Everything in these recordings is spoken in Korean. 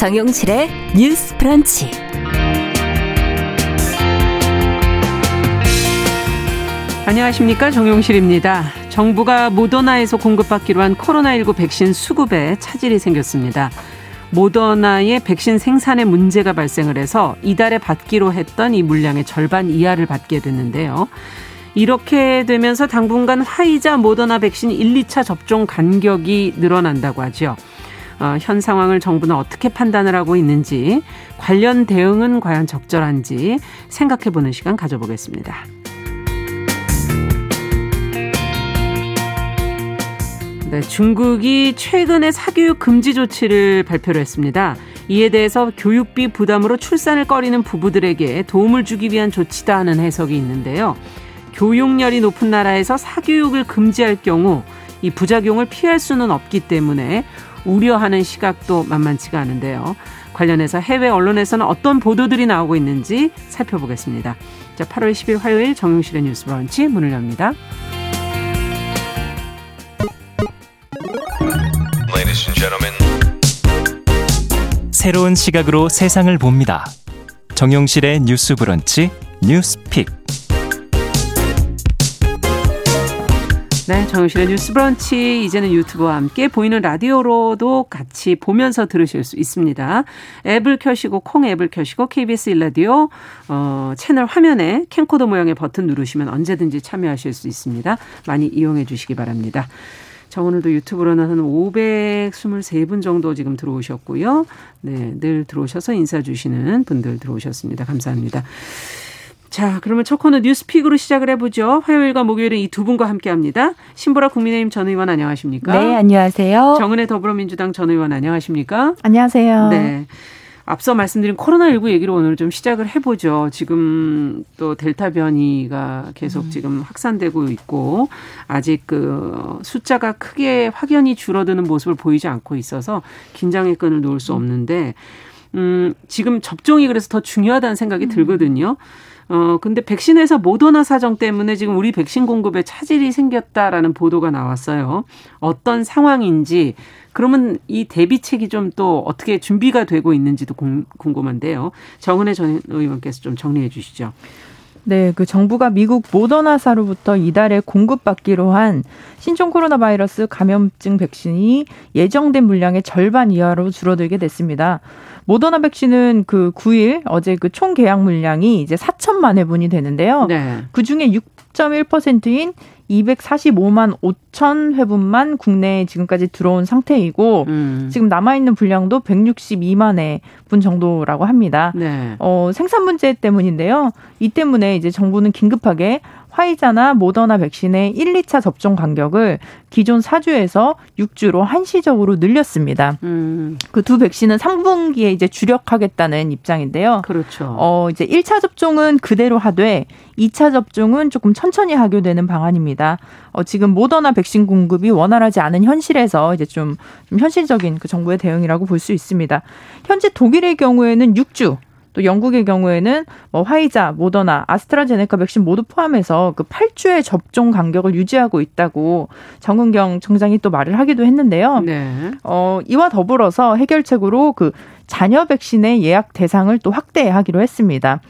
정용실의 뉴스 프런치. 안녕하십니까 정용실입니다. 정부가 모더나에서 공급받기로 한 코로나19 백신 수급에 차질이 생겼습니다. 모더나의 백신 생산에 문제가 발생을 해서 이달에 받기로 했던 이 물량의 절반 이하를 받게 됐는데요. 이렇게 되면서 당분간 화이자 모더나 백신 1, 2차 접종 간격이 늘어난다고 하죠. 어, 현 상황을 정부는 어떻게 판단을 하고 있는지 관련 대응은 과연 적절한지 생각해 보는 시간 가져보겠습니다. 네, 중국이 최근에 사교육 금지 조치를 발표를 했습니다. 이에 대해서 교육비 부담으로 출산을 꺼리는 부부들에게 도움을 주기 위한 조치다 하는 해석이 있는데요. 교육열이 높은 나라에서 사교육을 금지할 경우 이 부작용을 피할 수는 없기 때문에 우려하는 시각도 만만치가 않은데요. 관련해서 해외 언론에서는 어떤 보도들이 나오고 있는지 살펴보겠습니다. 자, 8월 10일 화요일 정용실의 뉴스 브런치 문을 엽니다. 새로운 시각으로 세상을 봅니다. 정용실의 뉴스 브런치 뉴스픽. 네, 정용실의 뉴스 브런치 이제는 유튜브와 함께 보이는 라디오로도 같이 보면서 들으실 수 있습니다. 앱을 켜시고 콩 앱을 켜시고 KBS 일라디오 어, 채널 화면에 캠코더 모양의 버튼 누르시면 언제든지 참여하실 수 있습니다. 많이 이용해 주시기 바랍니다. 자, 오늘도 유튜브로는 한 523분 정도 지금 들어오셨고요. 네, 늘 들어오셔서 인사 주시는 분들 들어오셨습니다. 감사합니다. 자, 그러면 첫 코너 뉴스픽으로 시작을 해보죠. 화요일과 목요일은 이 두 분과 함께 합니다. 신보라 국민의힘 전 의원 안녕하십니까? 네, 안녕하세요. 정은혜 더불어민주당 전 의원 안녕하십니까? 안녕하세요. 네. 앞서 말씀드린 코로나19 얘기로 오늘 좀 시작을 해보죠. 지금 또 델타 변이가 계속 음. 지금 확산되고 있고 아직 그 숫자가 크게 확연히 줄어드는 모습을 보이지 않고 있어서 긴장의 끈을 놓을 수 없는데 음, 지금 접종이 그래서 더 중요하다는 생각이 음. 들거든요. 어, 근데 백신에서 모더나 사정 때문에 지금 우리 백신 공급에 차질이 생겼다라는 보도가 나왔어요. 어떤 상황인지 그러면 이 대비책이 좀 또 어떻게 준비가 되고 있는지도 공, 궁금한데요. 정은혜 전 의원께서 좀 정리해 주시죠. 네, 그 정부가 미국 모더나사로부터 이달에 공급받기로 한 신종 코로나 바이러스 감염증 백신이 예정된 물량의 절반 이하로 줄어들게 됐습니다. 모더나 백신은 그 9일 어제 그 총 계약 물량이 이제 4천만 회분이 되는데요. 네. 그 중에 6.1%인 245만 5천 회분만 국내에 지금까지 들어온 상태이고 음. 지금 남아 있는 분량도 162만 회 분 정도라고 합니다. 네. 어, 생산 문제 때문인데요. 이 때문에 이제 정부는 긴급하게 화이자나 모더나 백신의 1, 2차 접종 간격을 기존 4주에서 6주로 한시적으로 늘렸습니다. 음. 그두 백신은 3분기에 이제 주력하겠다는 입장인데요. 그렇죠. 어, 이제 1차 접종은 그대로 하되 2차 접종은 조금 천천히 하게 되는 방안입니다. 어, 지금 모더나 백신 공급이 원활하지 않은 현실에서 이제 좀, 좀 현실적인 그 정부의 대응이라고 볼 수 있습니다. 현재 독일의 경우에는 6주, 또 영국의 경우에는 뭐 화이자, 모더나, 아스트라제네카 백신 모두 포함해서 그 8주의 접종 간격을 유지하고 있다고 정은경 청장이 또 말을 하기도 했는데요. 네. 어, 이와 더불어서 해결책으로 그 자녀 백신의 예약 대상을 또 확대하기로 했습니다.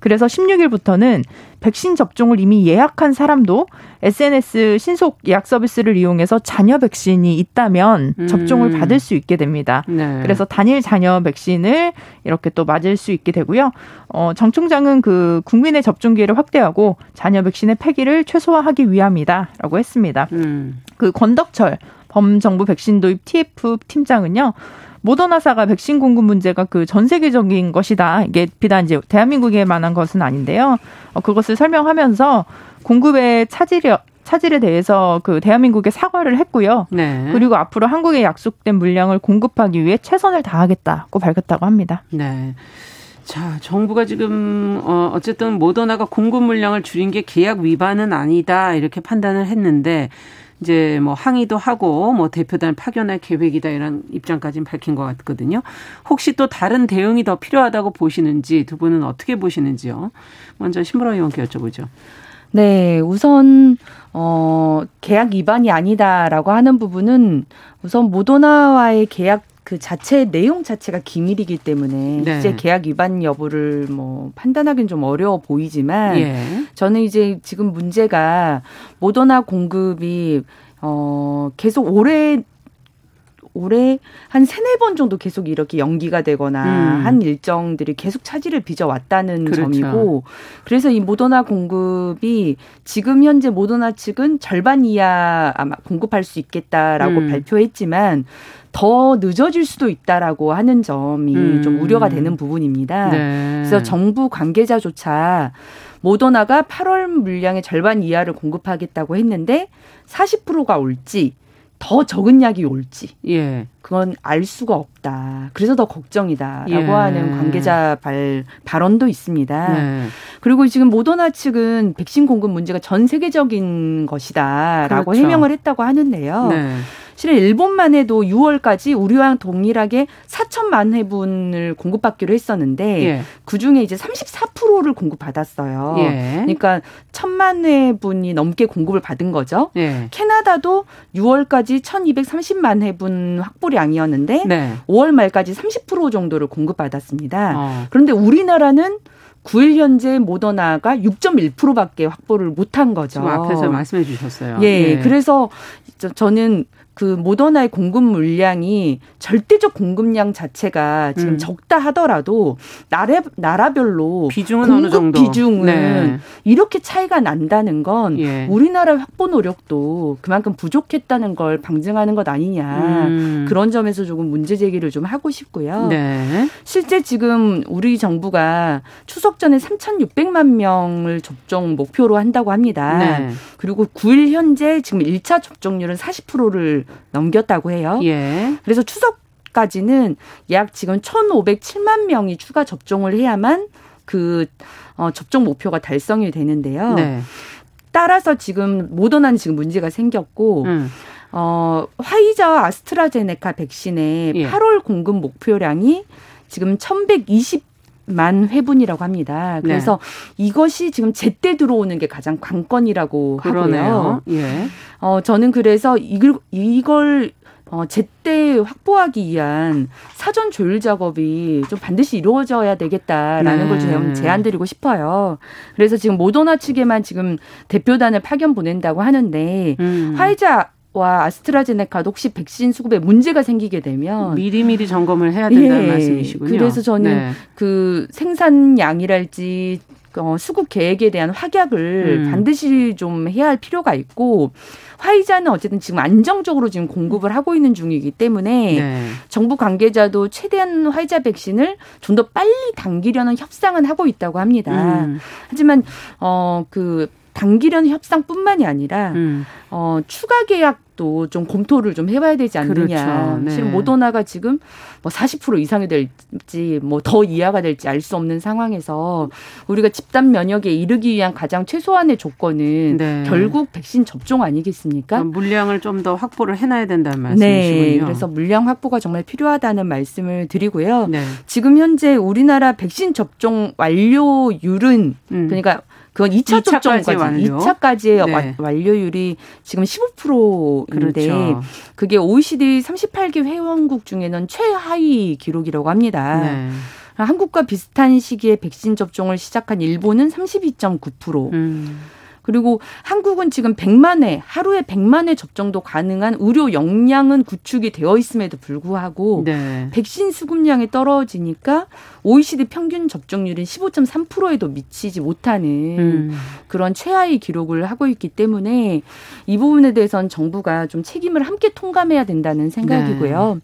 그래서 16일부터는 백신 접종을 이미 예약한 사람도 SNS 신속 예약 서비스를 이용해서 자녀 백신이 있다면 음. 접종을 받을 수 있게 됩니다. 네. 그래서 단일 자녀 백신을 이렇게 또 맞을 수 있게 되고요. 어, 정 총장은 그 국민의 접종 기회를 확대하고 자녀 백신의 폐기를 최소화하기 위함이다라고 했습니다. 음. 그 권덕철 범정부 백신 도입 TF 팀장은요. 모더나사가 백신 공급 문제가 그 전 세계적인 것이다. 이게 비단 이제 대한민국에 만한 것은 아닌데요. 어, 그것을 설명하면서 공급의 차질이 차질에 대해서 그 대한민국에 사과를 했고요. 네. 그리고 앞으로 한국에 약속된 물량을 공급하기 위해 최선을 다하겠다고 밝혔다고 합니다. 네. 자, 정부가 지금 어 어쨌든 모더나가 공급 물량을 줄인 게 계약 위반은 아니다 이렇게 판단을 했는데 이제 뭐 항의도 하고 뭐 대표단 파견할 계획이다 이런 입장까지는 밝힌 것 같거든요. 혹시 또 다른 대응이 더 필요하다고 보시는지 두 분은 어떻게 보시는지요? 먼저 신보라 의원께 여쭤보죠. 네, 우선 어 계약 위반이 아니다라고 하는 부분은 우선 모더나와의 계약 그 자체 내용 자체가 기밀이기 때문에 네. 이제 계약 위반 여부를 뭐 판단하기는 좀 어려워 보이지만 예. 저는 이제 지금 문제가 모더나 공급이 어 계속 올해 올해 한 세네 번 정도 계속 이렇게 연기가 되거나 음. 한 일정들이 계속 차질을 빚어왔다는 그렇죠. 점이고 그래서 이 모더나 공급이 지금 현재 모더나 측은 절반 이하 아마 공급할 수 있겠다라고 음. 발표했지만 더 늦어질 수도 있다라고 하는 점이 음. 좀 우려가 되는 부분입니다. 네. 그래서 정부 관계자조차 모더나가 8월 물량의 절반 이하를 공급하겠다고 했는데 40%가 올지 더 적은 약이 올지 예. 그건 알 수가 없다. 그래서 더 걱정이다라고 예. 하는 관계자 발 발언도 있습니다. 네. 그리고 지금 모더나 측은 백신 공급 문제가 전 세계적인 것이다라고 그렇죠. 해명을 했다고 하는데요. 네. 실은 일본만 해도 6월까지 우리와랑 동일하게 4천만 회분을 공급받기로 했었는데 예. 그 중에 이제 34%를 공급받았어요. 예. 그러니까 천만 회분이 넘게 공급을 받은 거죠. 예. 캐나다도 6월까지 1,230만 회분 확보량이었는데 네. 5월 말까지 30% 정도를 공급받았습니다. 어. 그런데 우리나라는 9일 현재 모더나가 6.1%밖에 확보를 못한 거죠. 앞에서 말씀해 주셨어요. 예, 그래서 저- 저는 그 모더나의 공급 물량이 절대적 공급량 자체가 지금 음. 적다 하더라도 나라 나라별로 비중은 공급 어느 정도 비중은 네. 이렇게 차이가 난다는 건 예. 우리나라의 확보 노력도 그만큼 부족했다는 걸 방증하는 것 아니냐. 음. 그런 점에서 조금 문제 제기를 좀 하고 싶고요. 네. 실제 지금 우리 정부가 추석 전에 3,600만 명을 접종 목표로 한다고 합니다. 네. 그리고 9일 현재 지금 1차 접종률은 40%를 넘겼다고 해요. 예. 그래서 추석 까지는 약 지금 1,507만 명이 추가 접종을 해야만 그 어, 접종 목표가 달성이 되는데요. 네. 따라서 지금 모더나는 지금 문제가 생겼고 음. 어, 화이자와 아스트라제네카 백신의 예. 8월 공급 목표량이 지금 1120만 회분이라고 합니다. 네. 그래서 이것이 지금 제때 들어오는 게 가장 관건이라고 하고요. 그러네요. 예. 어, 저는 그래서 이걸, 이걸 어, 제때 확보하기 위한 사전 조율 작업이 좀 반드시 이루어져야 되겠다라는 네. 걸좀 제안드리고 싶어요. 그래서 지금 모더나 측에만 지금 대표단을 파견 보낸다고 하는데 음. 화이자 와 아스트라제네카도 혹시 백신 수급에 문제가 생기게 되면 미리미리 점검을 해야 된다는 예. 말씀이시군요. 그래서 저는 네. 그 생산량이랄지 어, 수급 계획에 대한 확약을 음. 반드시 좀 해야 할 필요가 있고 화이자는 어쨌든 지금 안정적으로 지금 공급을 하고 있는 중이기 때문에 네. 정부 관계자도 최대한 화이자 백신을 좀 더 빨리 당기려는 협상은 하고 있다고 합니다. 음. 하지만 어그 당기려는 협상뿐만이 아니라 음. 어, 추가 계약도 좀 검토를 좀 해봐야 되지 않느냐. 그렇죠. 네. 실은 모더나가 지금 뭐 40% 이상이 될지 뭐 더 이하가 될지 알 수 없는 상황에서 우리가 집단 면역에 이르기 위한 가장 최소한의 조건은 네. 결국 백신 접종 아니겠습니까? 물량을 좀 더 확보를 해놔야 된다는 네. 말씀이시군요. 그래서 물량 확보가 정말 필요하다는 말씀을 드리고요. 네. 지금 현재 우리나라 백신 접종 완료율은 음. 그러니까 그건 2차 2차까지 접종까지 완료. 2차까지의 네. 완료율이 지금 15%인데 그렇죠. 그게 OECD 38개 회원국 중에는 최하위 기록이라고 합니다. 네. 한국과 비슷한 시기에 백신 접종을 시작한 일본은 32.9%. 음. 그리고 한국은 지금 100만 회, 하루에 100만 회 접종도 가능한 의료 역량은 구축이 되어 있음에도 불구하고 네. 백신 수급량이 떨어지니까 OECD 평균 접종률은 15.3%에도 미치지 못하는 음. 그런 최하위 기록을 하고 있기 때문에 이 부분에 대해서는 정부가 좀 책임을 함께 통감해야 된다는 생각이고요.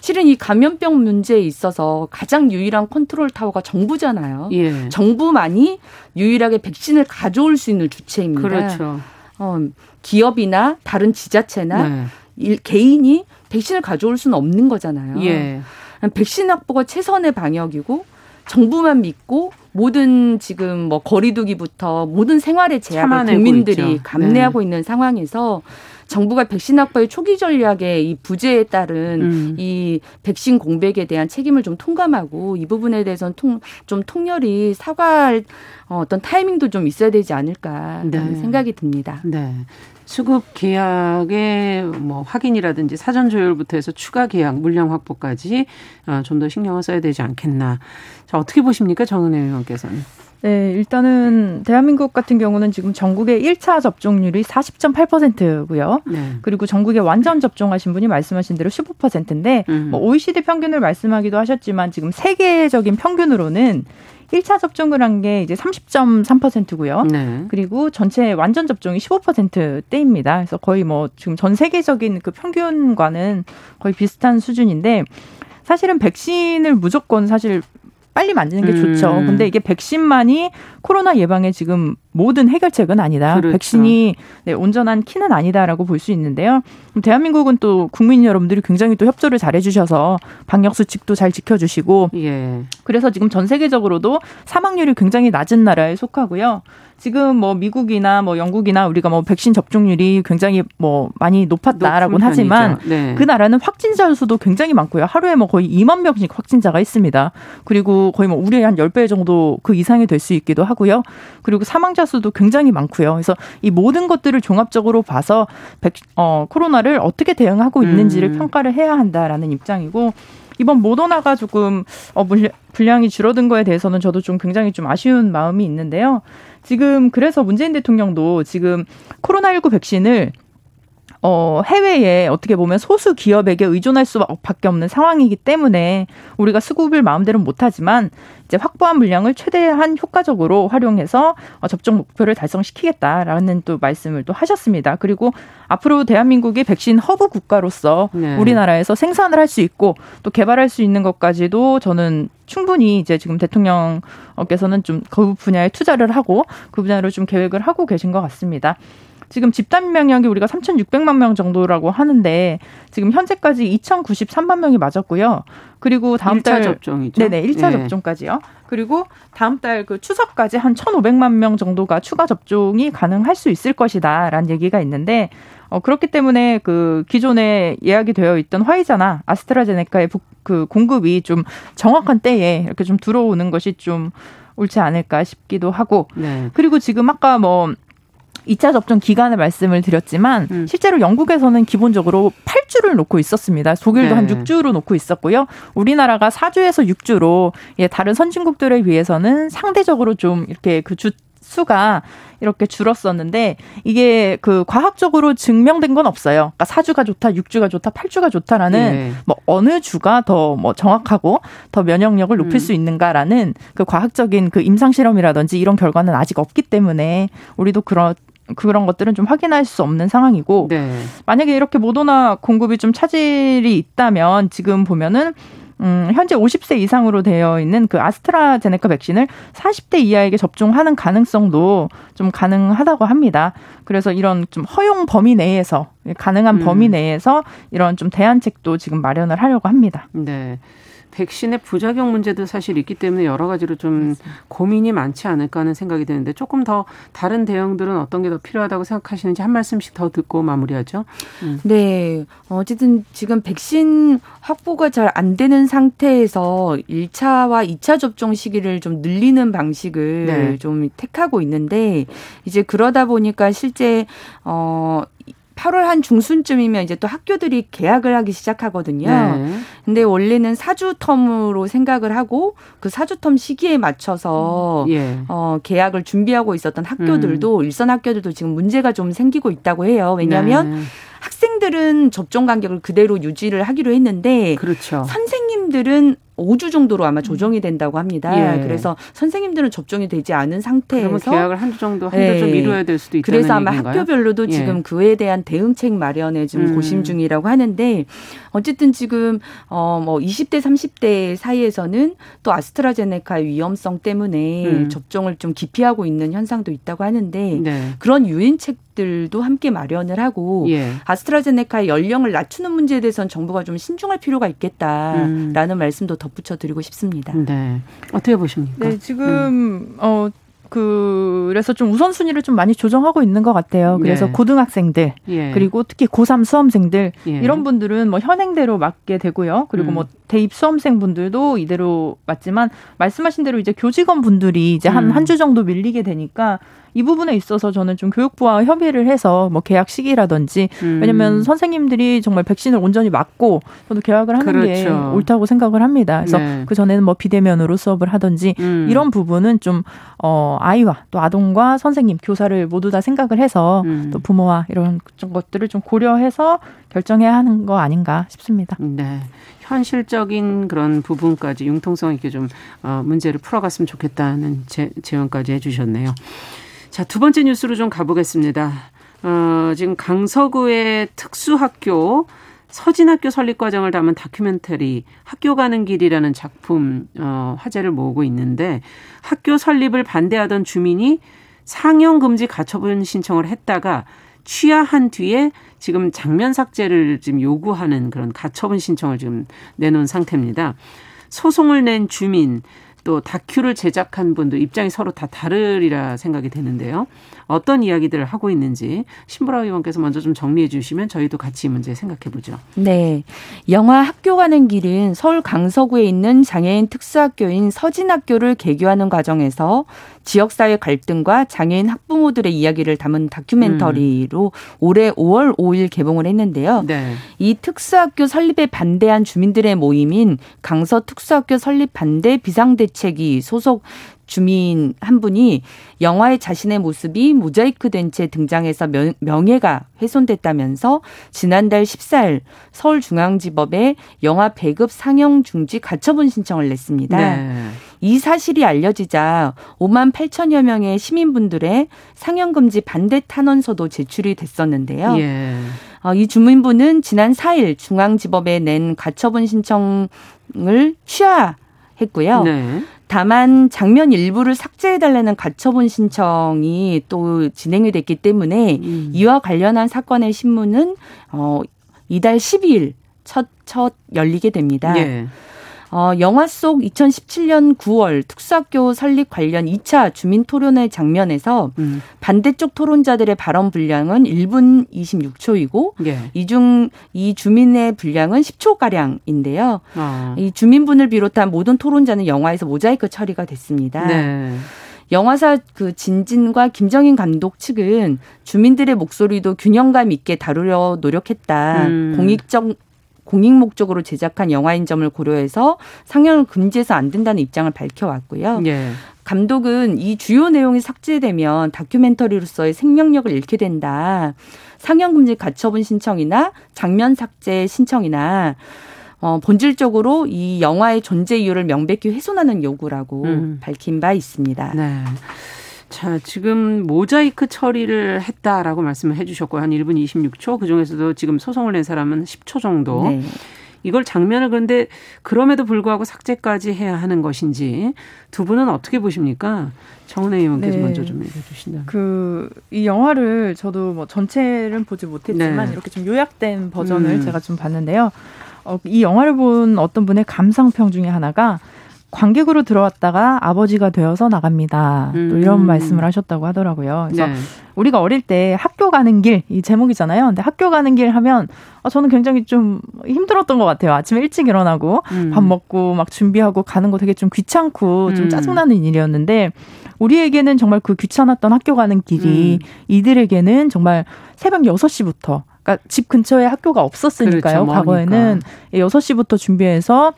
실은 이 감염병 문제에 있어서 가장 유일한 컨트롤 타워가 정부잖아요. 예. 정부만이 유일하게 백신을 가져올 수 있는 주체입니다. 그렇죠. 어, 기업이나 다른 지자체나 네. 일, 개인이 백신을 가져올 수는 없는 거잖아요. 예. 백신 확보가 최선의 방역이고 정부만 믿고 모든 지금 뭐 거리두기부터 모든 생활의 제약을 국민들이. 감내하고 있는 상황에서 정부가 백신 확보의 초기 전략의 이 부재에 따른 음. 이 백신 공백에 대한 책임을 좀 통감하고 이 부분에 대해서는 통, 좀 통렬히 사과할 어, 어떤 타이밍도 좀 있어야 되지 않을까 네. 생각이 듭니다. 네. 수급 계약의 뭐 확인이라든지 사전 조율부터 해서 추가 계약 물량 확보까지 어, 좀더 신경을 써야 되지 않겠나. 자, 어떻게 보십니까? 정은혜 의원께서는. 네, 일단은 대한민국 같은 경우는 지금 전국의 1차 접종률이 40.8%고요. 네. 그리고 전국에 완전 접종하신 분이 말씀하신 대로 15%인데 음. 뭐 OECD 평균을 말씀하기도 하셨지만 지금 세계적인 평균으로는 1차 접종을 한 게 이제 30.3%고요. 네. 그리고 전체 완전 접종이 15%대입니다. 그래서 거의 뭐 지금 전 세계적인 그 평균과는 거의 비슷한 수준인데 사실은 백신을 무조건 사실 빨리 만드는 게 좋죠. 음. 근데 이게 백신만이 코로나 예방에 지금 모든 해결책은 아니다. 그렇죠. 백신이 네, 온전한 키는 아니다라고 볼 수 있는데요. 대한민국은 또 국민 여러분들이 굉장히 또 협조를 잘 해주셔서 방역 수칙도 잘 지켜주시고, 예. 그래서 지금 전 세계적으로도 사망률이 굉장히 낮은 나라에 속하고요. 지금 뭐 미국이나 뭐 영국이나 우리가 뭐 백신 접종률이 굉장히 뭐 많이 높았다라고는 하지만 네. 그 나라는 확진자 수도 굉장히 많고요. 하루에 뭐 거의 2만 명씩 확진자가 있습니다. 그리고 거의 뭐 우리의 한 10배 정도 그 이상이 될 수 있기도 하고요. 그리고 사망자 수도 굉장히 많고요. 그래서 이 모든 것들을 종합적으로 봐서 백, 어, 코로나를 어떻게 대응하고 있는지를 음. 평가를 해야 한다라는 입장이고 이번 모더나가 조금 어, 분량이 줄어든 거에 대해서는 저도 좀 굉장히 좀 아쉬운 마음이 있는데요. 지금 그래서 문재인 대통령도 지금 코로나19 백신을 어, 해외에 어떻게 보면 소수 기업에게 의존할 수밖에 없는 상황이기 때문에 우리가 수급을 마음대로 못하지만 이제 확보한 물량을 최대한 효과적으로 활용해서 어, 접종 목표를 달성시키겠다라는 또 말씀을 또 하셨습니다. 그리고 앞으로 대한민국이 백신 허브 국가로서 네. 우리나라에서 생산을 할 수 있고 또 개발할 수 있는 것까지도 저는 충분히 이제 지금 대통령께서는 좀 그 분야에 투자를 하고 그 분야로 좀 계획을 하고 계신 것 같습니다. 지금 집단 면역이 우리가 3,600만 명 정도라고 하는데 지금 현재까지 2,093만 명이 맞았고요. 그리고 다음 달 접종이죠. 네네, 1차 네. 접종까지요. 그리고 다음 달 그 추석까지 한 1,500만 명 정도가 추가 접종이 가능할 수 있을 것이다라는 얘기가 있는데 어 그렇기 때문에 그 기존에 예약이 되어 있던 화이자나 아스트라제네카의 그 공급이 좀 정확한 때에 이렇게 좀 들어오는 것이 좀 옳지 않을까 싶기도 하고 네. 그리고 지금 아까 뭐 2차 접종 기간을 말씀을 드렸지만 음. 실제로 영국에서는 기본적으로 8주를 놓고 있었습니다. 독일도 네. 한 6주로 놓고 있었고요. 우리나라가 4주에서 6주로 예, 다른 선진국들에 비해서는 상대적으로 좀 이렇게 그주 수가 이렇게 줄었었는데 이게 그 과학적으로 증명된 건 없어요. 그러니까 4주가 좋다, 6주가 좋다, 8주가 좋다라는 네. 뭐 어느 주가 더 뭐 정확하고 더 면역력을 높일 음. 수 있는가라는 그 과학적인 그 임상 실험이라든지 이런 결과는 아직 없기 때문에 우리도 그런 그런 것들은 좀 확인할 수 없는 상황이고 네. 만약에 이렇게 모더나 공급이 좀 차질이 있다면 지금 보면은 음, 현재 50세 이상으로 되어 있는 그 아스트라제네카 백신을 40대 이하에게 접종하는 가능성도 좀 가능하다고 합니다. 그래서 이런 좀 허용 범위 내에서 가능한 음. 범위 내에서 이런 좀 대안책도 지금 마련을 하려고 합니다. 네. 백신의 부작용 문제도 사실 있기 때문에 여러 가지로 좀 맞습니다. 고민이 많지 않을까 하는 생각이 드는데 조금 더 다른 대응들은 어떤 게 더 필요하다고 생각하시는지 한 말씀씩 더 듣고 마무리하죠. 음. 네. 어쨌든 지금 백신 확보가 잘 안 되는 상태에서 1차와 2차 접종 시기를 좀 늘리는 방식을 네. 좀 택하고 있는데 이제 그러다 보니까 실제 어 8월 한 중순쯤이면 이제 또 학교들이 개학을 하기 시작하거든요. 네. 근데 원래는 사주 텀으로 생각을 하고 그 사주 텀 시기에 맞춰서 음. 예. 어 개학을 준비하고 있었던 학교들도 음. 일선 학교들도 지금 문제가 좀 생기고 있다고 해요. 왜냐하면 네. 학생들은 접종 간격을 그대로 유지를 하기로 했는데 그렇죠. 선생님들은 5주 정도로 아마 조정이 된다고 합니다. 예. 그래서 선생님들은 접종이 되지 않은 상태에서 계약을 한 주 정도 한 주좀 네. 미뤄야 될 수도 있다는 그래서 아마 얘기인가요? 학교별로도 예. 지금 그에 대한 대응책 마련에 지금 음. 고심 중이라고 하는데 어쨌든 지금 어뭐 20대 30대 사이에서는 또 아스트라제네카의 위험성 때문에 음. 접종을 좀 기피하고 있는 현상도 있다고 하는데 네. 그런 유인책 들도 함께 마련을 하고 예. 아스트라제네카의 연령을 낮추는 문제에 대해서는 정부가 좀 신중할 필요가 있겠다라는 음. 말씀도 덧붙여 드리고 싶습니다. 네. 어떻게 보십니까? 네, 지금 음. 어 그래서 좀 우선순위를 좀 많이 조정하고 있는 것 같아요. 그래서 네. 고등학생들 예. 그리고 특히 고3 수험생들 예. 이런 분들은 뭐 현행대로 맞게 되고요. 그리고 음. 뭐 대입 수험생 분들도 이대로 맞지만 말씀하신 대로 이제 교직원 분들이 이제 한 음. 한주 정도 밀리게 되니까 이 부분에 있어서 저는 좀 교육부와 협의를 해서 뭐 계약 시기라든지 음. 왜냐면 선생님들이 정말 백신을 온전히 맞고 저도 계약을 하는 게 그렇죠. 옳다고 생각을 합니다. 그래서 네. 그 전에는 뭐 비대면으로 수업을 하든지 음. 이런 부분은 좀 어, 아이와 또 아동과 선생님, 교사를 모두 다 생각을 해서 음. 또 부모와 이런 좀 것들을 좀 고려해서 결정해야 하는 거 아닌가 싶습니다. 네. 현실적인 그런 부분까지 융통성 있게 좀 어, 문제를 풀어갔으면 좋겠다는 제, 제언까지 해주셨네요. 자, 두 번째 뉴스로 좀 가보겠습니다. 어, 지금 강서구의 특수학교 서진학교 설립 과정을 담은 다큐멘터리 학교 가는 길이라는 작품 어, 화제를 모으고 있는데 학교 설립을 반대하던 주민이 상영 금지 가처분 신청을 했다가 취하한 뒤에 지금 장면 삭제를 지금 요구하는 그런 가처분 신청을 지금 내놓은 상태입니다. 소송을 낸 주민 또 다큐를 제작한 분도 입장이 서로 다 다르리라 생각이 되는데요. 어떤 이야기들을 하고 있는지 신보라 의원께서 먼저 좀 정리해 주시면 저희도 같이 이 문제 생각해 보죠. 네. 영화 학교 가는 길은 서울 강서구에 있는 장애인 특수학교인 서진학교를 개교하는 과정에서 지역사회 갈등과 장애인 학부모들의 이야기를 담은 다큐멘터리로 올해 5월 5일 개봉을 했는데요. 네. 이 특수학교 설립에 반대한 주민들의 모임인 강서 특수학교 설립 반대 비상대책위 소속 주민 한 분이 영화에 자신의 모습이 모자이크 된 채 등장해서 명, 명예가 훼손됐다면서 지난달 14일 서울중앙지법에 영화 배급 상영 중지 가처분 신청을 냈습니다. 네. 이 사실이 알려지자 5만 8천여 명의 시민분들의 상영금지 반대 탄원서도 제출이 됐었는데요. 예. 어, 이 주민분은 지난 4일 중앙지법에 낸 가처분 신청을 취하했고요. 네. 다만 장면 일부를 삭제해달라는 가처분 신청이 또 진행이 됐기 때문에 음. 이와 관련한 사건의 신문은 어, 이달 12일 첫, 첫 열리게 됩니다. 예. 어, 영화 속 2017년 9월 특수학교 설립 관련 2차 주민 토론회 장면에서 음. 반대쪽 토론자들의 발언 분량은 1분 26초이고 예. 이중 이 주민의 분량은 10초 가량인데요. 어. 이 주민분을 비롯한 모든 토론자는 영화에서 모자이크 처리가 됐습니다. 네. 영화사 그 진진과 김정인 감독 측은 주민들의 목소리도 균형감 있게 다루려 노력했다. 음. 공익적 공익 목적으로 제작한 영화인 점을 고려해서 상영을 금지해서 안 된다는 입장을 밝혀왔고요. 예. 감독은 이 주요 내용이 삭제되면 다큐멘터리로서의 생명력을 잃게 된다. 상영 금지 가처분 신청이나 장면 삭제 신청이나 어, 본질적으로 이 영화의 존재 이유를 명백히 훼손하는 요구라고 음. 밝힌 바 있습니다. 네. 자, 지금 모자이크 처리를 했다라고 말씀을 해주셨고, 한 1분 26초, 그 중에서도 지금 소송을 낸 사람은 10초 정도. 네. 이걸 장면을 그런데 그럼에도 불구하고 삭제까지 해야 하는 것인지 두 분은 어떻게 보십니까? 정은혜 의원께서 네. 먼저 좀 얘기해 주신다면. 그 이 영화를 저도 뭐 전체를 보지 못했지만 네. 이렇게 좀 요약된 버전을 음. 제가 좀 봤는데요. 어, 이 영화를 본 어떤 분의 감상평 중에 하나가 관객으로 들어왔다가 아버지가 되어서 나갑니다. 또 음. 이런 말씀을 하셨다고 하더라고요. 그래서 네. 우리가 어릴 때 학교 가는 길 이 제목이잖아요. 근데 학교 가는 길 하면 어, 저는 굉장히 좀 힘들었던 것 같아요. 아침에 일찍 일어나고 음. 밥 먹고 막 준비하고 가는 거 되게 좀 귀찮고 좀 음. 짜증나는 일이었는데 우리에게는 정말 그 귀찮았던 학교 가는 길이 음. 이들에게는 정말 새벽 6시부터 그러니까 집 근처에 학교가 없었으니까요. 그렇죠, 과거에는 6시부터 준비해서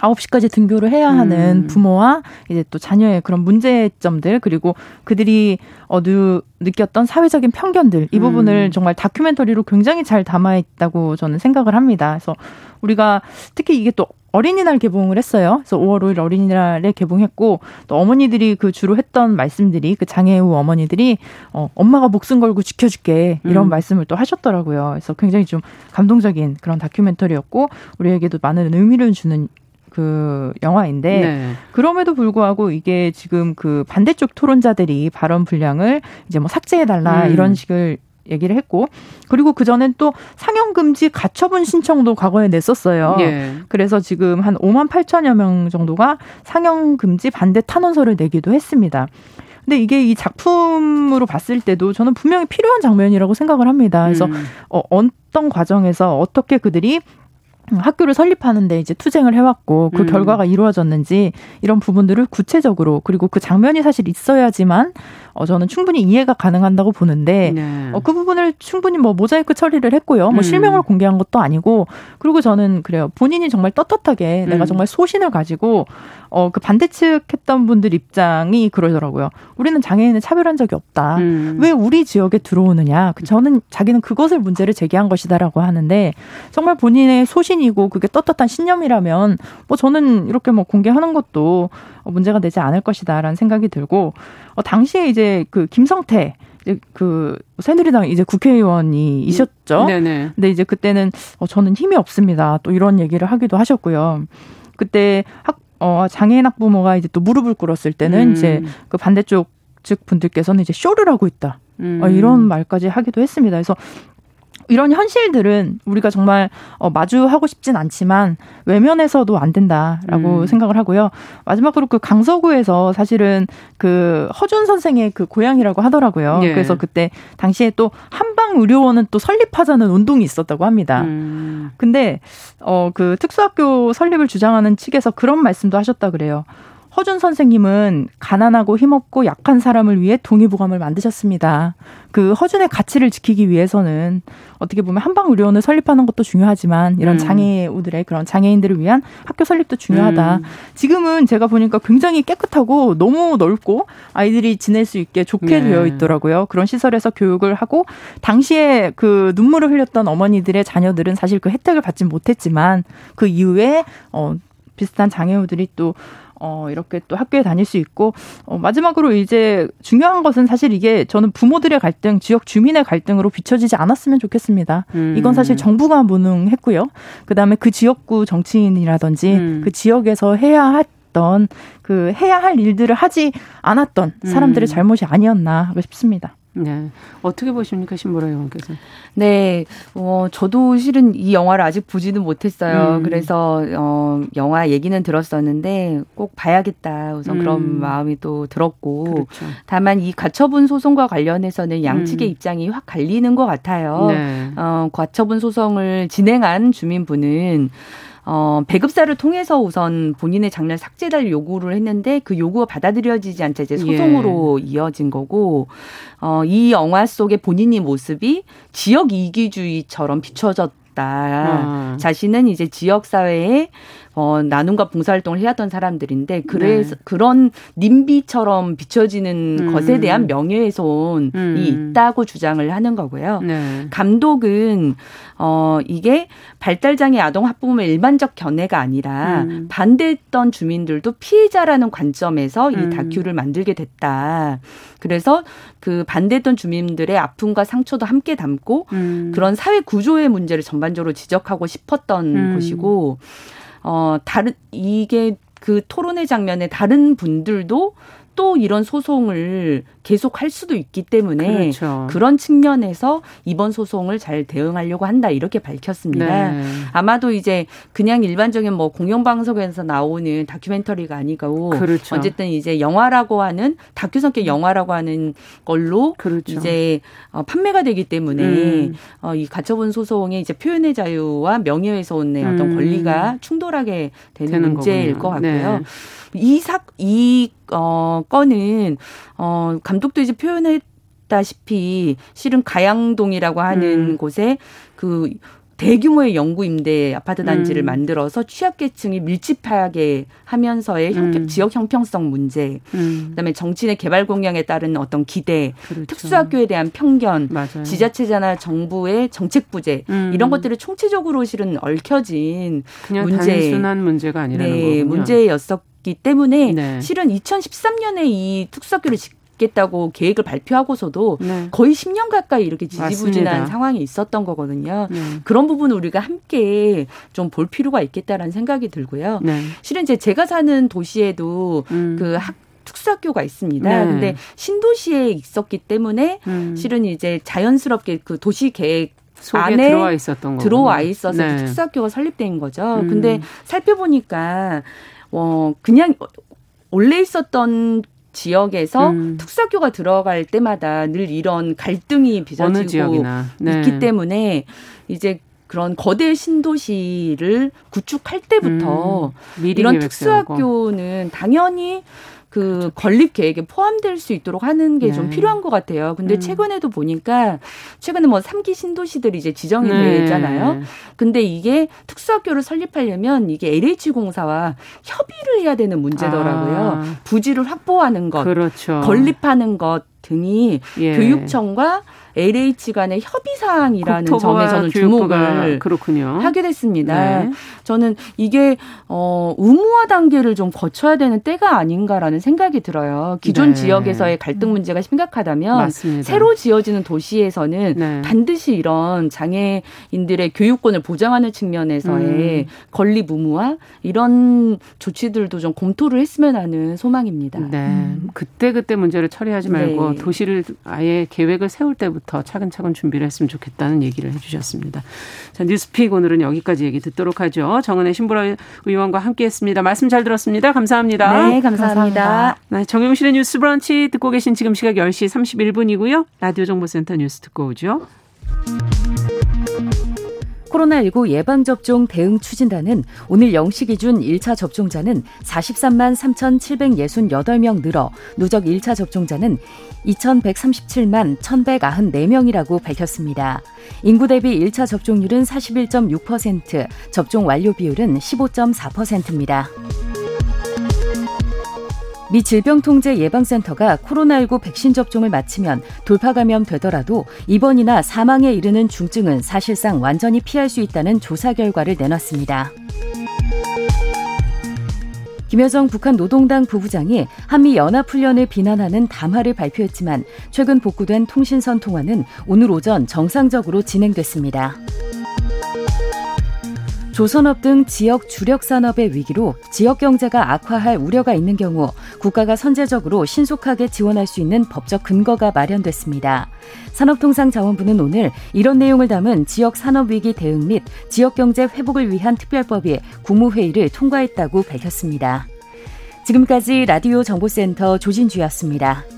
9시까지 등교를 해야 하는 음. 부모와 이제 또 자녀의 그런 문제점들 그리고 그들이 어, 느, 느꼈던 사회적인 편견들 이 부분을 음. 정말 다큐멘터리로 굉장히 잘 담아 있다고 저는 생각을 합니다. 그래서 우리가 특히 이게 또 어린이날 개봉을 했어요. 그래서 5월 5일 어린이날에 개봉했고 또 어머니들이 그 주로 했던 말씀들이 그 장애우 어머니들이 어, 엄마가 목숨 걸고 지켜줄게 이런 음. 말씀을 또 하셨더라고요. 그래서 굉장히 좀 감동적인 그런 다큐멘터리였고 우리에게도 많은 의미를 주는 그 영화인데 네. 그럼에도 불구하고 이게 지금 그 반대쪽 토론자들이 발언 분량을 이제 뭐 삭제해 달라 음. 이런 식을 얘기를 했고 그리고 그 전엔 또 상영 금지 가처분 신청도 과거에 냈었어요. 예. 그래서 지금 한 5만 8천여 명 정도가 상영 금지 반대 탄원서를 내기도 했습니다. 근데 이게 이 작품으로 봤을 때도 저는 분명히 필요한 장면이라고 생각을 합니다. 그래서 음. 어, 어떤 과정에서 어떻게 그들이 학교를 설립하는데 이제 투쟁을 해왔고 그 음. 결과가 이루어졌는지 이런 부분들을 구체적으로 그리고 그 장면이 사실 있어야지만 어 저는 충분히 이해가 가능한다고 보는데 네. 어, 그 부분을 충분히 뭐 모자이크 처리를 했고요. 뭐 음. 실명을 공개한 것도 아니고 그리고 저는 그래요. 본인이 정말 떳떳하게 내가 음. 정말 소신을 가지고 어 그 반대측 했던 분들 입장이 그러더라고요. 우리는 장애인을 차별한 적이 없다. 음. 왜 우리 지역에 들어오느냐? 그 저는 자기는 그것을 문제를 제기한 것이다라고 하는데 정말 본인의 소신이고 그게 떳떳한 신념이라면 뭐 저는 이렇게 뭐 공개하는 것도 어, 문제가 되지 않을 것이다라는 생각이 들고 어, 당시에 이제 그 김성태 그 새누리당 이제 국회의원이셨죠. 네네. 근데 이제 그때는 어, 저는 힘이 없습니다. 또 이런 얘기를 하기도 하셨고요. 그때 학, 어, 장애인 학부모가 이제 또 무릎을 꿇었을 때는 음. 이제 그 반대쪽 측 분들께서는 이제 쇼를 하고 있다. 음. 어, 이런 말까지 하기도 했습니다. 그래서 이런 현실들은 우리가 정말 어, 마주하고 싶진 않지만 외면해서도 안 된다라고 음. 생각을 하고요. 마지막으로 그 강서구에서 사실은 그 허준 선생의 그 고향이라고 하더라고요. 예. 그래서 그때 당시에 또 한방 의료원은 또 설립하자는 운동이 있었다고 합니다. 음. 근데 어 그 특수학교 설립을 주장하는 측에서 그런 말씀도 하셨다 그래요. 허준 선생님은 가난하고 힘없고 약한 사람을 위해 동의보감을 만드셨습니다. 그 허준의 가치를 지키기 위해서는 어떻게 보면 한방 의료원을 설립하는 것도 중요하지만 이런 음. 장애우들의 그런 장애인들을 위한 학교 설립도 중요하다. 음. 지금은 제가 보니까 굉장히 깨끗하고 너무 넓고 아이들이 지낼 수 있게 좋게 네. 되어 있더라고요. 그런 시설에서 교육을 하고 당시에 그 눈물을 흘렸던 어머니들의 자녀들은 사실 그 혜택을 받지 못했지만 그 이후에 어 비슷한 장애우들이 또 어, 이렇게 또 학교에 다닐 수 있고, 어, 마지막으로 이제 중요한 것은 사실 이게 저는 부모들의 갈등, 지역 주민의 갈등으로 비춰지지 않았으면 좋겠습니다. 음. 이건 사실 정부가 무능했고요. 그 다음에 그 지역구 정치인이라든지 음. 그 지역에서 해야 했던 그 해야 할 일들을 하지 않았던 사람들의 음. 잘못이 아니었나 싶습니다. 네. 어떻게 보십니까, 신보라 의원께서? 네, 어, 저도 실은 이 영화를 아직 보지는 못했어요. 음. 그래서, 어, 영화 얘기는 들었었는데 꼭 봐야겠다. 우선 음. 그런 마음이 또 들었고. 그렇죠. 다만 이 가처분 소송과 관련해서는 양측의 음. 입장이 확 갈리는 것 같아요. 네. 어, 가처분 소송을 진행한 주민분은 어, 배급사를 통해서 우선 본인의 장례 삭제달 요구를 했는데 그 요구가 받아들여지지 않자 이제 소송으로 이어진 거고 어, 이 영화 속의 본인의 모습이 지역 이기주의처럼 비춰졌다. 아. 자신은 이제 지역 사회에 어, 나눔과 봉사활동을 해왔던 사람들인데 그래서 네. 그런 님비처럼 비춰지는 음. 것에 대한 명예훼손이 음. 있다고 주장을 하는 거고요. 네. 감독은 어 이게 발달장애 아동 학부모의 일반적 견해가 아니라 음. 반대했던 주민들도 피해자라는 관점에서 음. 이 다큐를 만들게 됐다. 그래서 그 반대했던 주민들의 아픔과 상처도 함께 담고 음. 그런 사회 구조의 문제를 전반적으로 지적하고 싶었던 음. 것이고 어 다른 이게 그 토론회 장면에 다른 분들도 또 이런 소송을 계속 할 수도 있기 때문에 그렇죠. 그런 측면에서 이번 소송을 잘 대응하려고 한다 이렇게 밝혔습니다. 네. 아마도 이제 그냥 일반적인 뭐 공영방송에서 나오는 다큐멘터리가 아니고 그렇죠. 어쨌든 이제 영화라고 하는 다큐 성격 영화라고 하는 걸로 그렇죠. 이제 어, 판매가 되기 때문에 음. 어, 이 가처분 소송이 이제 표현의 자유와 명예훼손의 어떤 음. 권리가 충돌하게 되는, 되는 문제일 거군요. 것 같고요. 네. 이 사, 이, 어, 건은, 어, 감 독도 이제 표현했다시피 실은 가양동이라고 하는 음. 곳에 그 대규모의 영구 임대 아파트 단지를 음. 만들어서 취약계층이 밀집하게 하면서의 형평, 음. 지역 형평성 문제, 음. 그다음에 정치인의 개발 공약에 따른 어떤 기대, 그렇죠. 특수학교에 대한 편견, 맞아요. 지자체자나 정부의 정책 부재 음. 이런 것들을 총체적으로 실은 얽혀진 문제. 단순한 문제가 아니라는 네, 거군요. 문제였었기 때문에 네. 실은 2013년에 이 특수학교를 짓겠다고 계획을 발표하고서도 네. 거의 10년 가까이 이렇게 지지부진한 맞습니다. 상황이 있었던 거거든요. 네. 그런 부분을 우리가 함께 좀 볼 필요가 있겠다라는 생각이 들고요. 네. 실은 이제 제가 사는 도시에도 음. 그 학, 특수학교가 있습니다. 네. 근데 신도시에 있었기 때문에 음. 실은 이제 자연스럽게 그 도시 계획 안에 들어와 있었던 거 들어와 있어서 네. 그 특수학교가 설립된 거죠. 음. 근데 살펴보니까 어 그냥 원래 있었던 지역에서 음. 특수학교가 들어갈 때마다 늘 이런 갈등이 빚어지고 네. 있기 때문에 이제 그런 거대 신도시를 구축할 때부터 음, 이런 특수학교는 당연히 그 건립 계획에 포함될 수 있도록 하는 게좀 네. 필요한 것 같아요. 근데 음. 최근에도 보니까 최근에 뭐 3기 신도시들이 이제 지정이 네. 되잖아요. 근데 이게 특수학교를 설립하려면 이게 LH공사와 협의를 해야 되는 문제더라고요. 아. 부지를 확보하는 것, 그렇죠. 건립하는 것 등이 예. 교육청과 LH 간의 협의 사항이라는 점에 저는 주목을 그렇군요. 하게 됐습니다. 네. 저는 이게 어 의무화 단계를 좀 거쳐야 되는 때가 아닌가라는 생각이 들어요. 기존 네. 지역에서의 갈등 문제가 심각하다면 맞습니다. 새로 지어지는 도시에서는 네. 반드시 이런 장애인들의 교육권을 보장하는 측면에서의 음. 건립 의무화 이런 조치들도 좀 검토를 했으면 하는 소망입니다. 네. 음. 그때 그때 문제를 처리하지 말고 네. 도시를 아예 계획을 세울 때부터 더 차근차근 준비를 했으면 좋겠다는 얘기를 해주셨습니다. 자, 뉴스픽 오늘은 여기까지 얘기 듣도록 하죠. 정은혜 신보라 의원과 함께했습니다. 말씀 잘 들었습니다. 감사합니다. 네, 감사합니다. 감사합니다. 네, 정용실의 뉴스 브런치 듣고 계신 지금 시각 10시 31분이고요. 라디오 정보센터 뉴스 듣고 오죠. 코로나19 예방접종 대응 추진단은 오늘 0시 기준 1차 접종자는 43만 3,768명 늘어 누적 1차 접종자는 2,137만 1,194명이라고 밝혔습니다. 인구 대비 1차 접종률은 41.6%, 접종 완료 비율은 15.4%입니다. 미 질병통제예방센터가 코로나19 백신 접종을 마치면 돌파 감염 되더라도 입원이나 사망에 이르는 중증은 사실상 완전히 피할 수 있다는 조사 결과를 내놨습니다. 김여정 북한 노동당 부부장이 한미 연합훈련을 비난하는 담화를 발표했지만 최근 복구된 통신선 통화는 오늘 오전 정상적으로 진행됐습니다. 조선업 등 지역 주력 산업의 위기로 지역 경제가 악화할 우려가 있는 경우 국가가 선제적으로 신속하게 지원할 수 있는 법적 근거가 마련됐습니다. 산업통상자원부는 오늘 이런 내용을 담은 지역 산업 위기 대응 및 지역 경제 회복을 위한 특별법이 국무회의를 통과했다고 밝혔습니다. 지금까지 라디오 정보센터 조진주였습니다.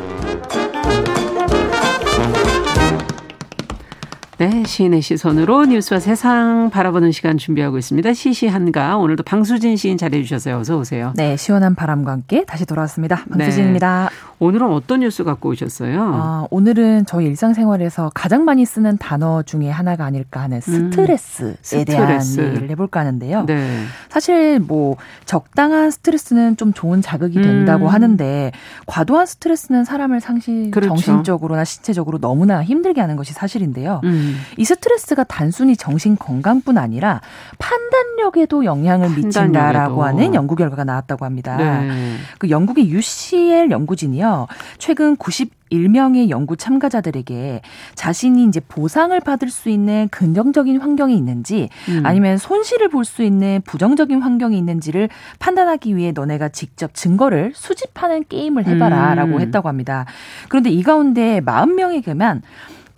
네, 시인의 시선으로 뉴스와 세상 바라보는 시간 준비하고 있습니다. 시시한가 오늘도 방수진 시인 잘해 주셔서 어서 오세요. 네, 시원한 바람과 함께 다시 돌아왔습니다. 방수진입니다. 네. 오늘은 어떤 뉴스 갖고 오셨어요? 아, 오늘은 저희 일상생활에서 가장 많이 쓰는 단어 중에 하나가 아닐까 하는 스트레스에 음, 스트레스. 대한 얘기를 해볼까 하는데요. 네. 사실 뭐 적당한 스트레스는 좀 좋은 자극이 된다고 음. 하는데 과도한 스트레스는 사람을 상시 그렇죠. 정신적으로나 신체적으로 너무나 힘들게 하는 것이 사실인데요. 음. 이 스트레스가 단순히 정신 건강뿐 아니라 판단력에도 영향을 판단력에도. 미친다라고 하는 연구 결과가 나왔다고 합니다. 네. 그 영국의 UCL 연구진이요. 최근 91명의 연구 참가자들에게 자신이 이제 보상을 받을 수 있는 긍정적인 환경이 있는지 음. 아니면 손실을 볼 수 있는 부정적인 환경이 있는지를 판단하기 위해 너네가 직접 증거를 수집하는 게임을 해봐라라고 음. 했다고 합니다. 그런데 이 가운데 40명에게만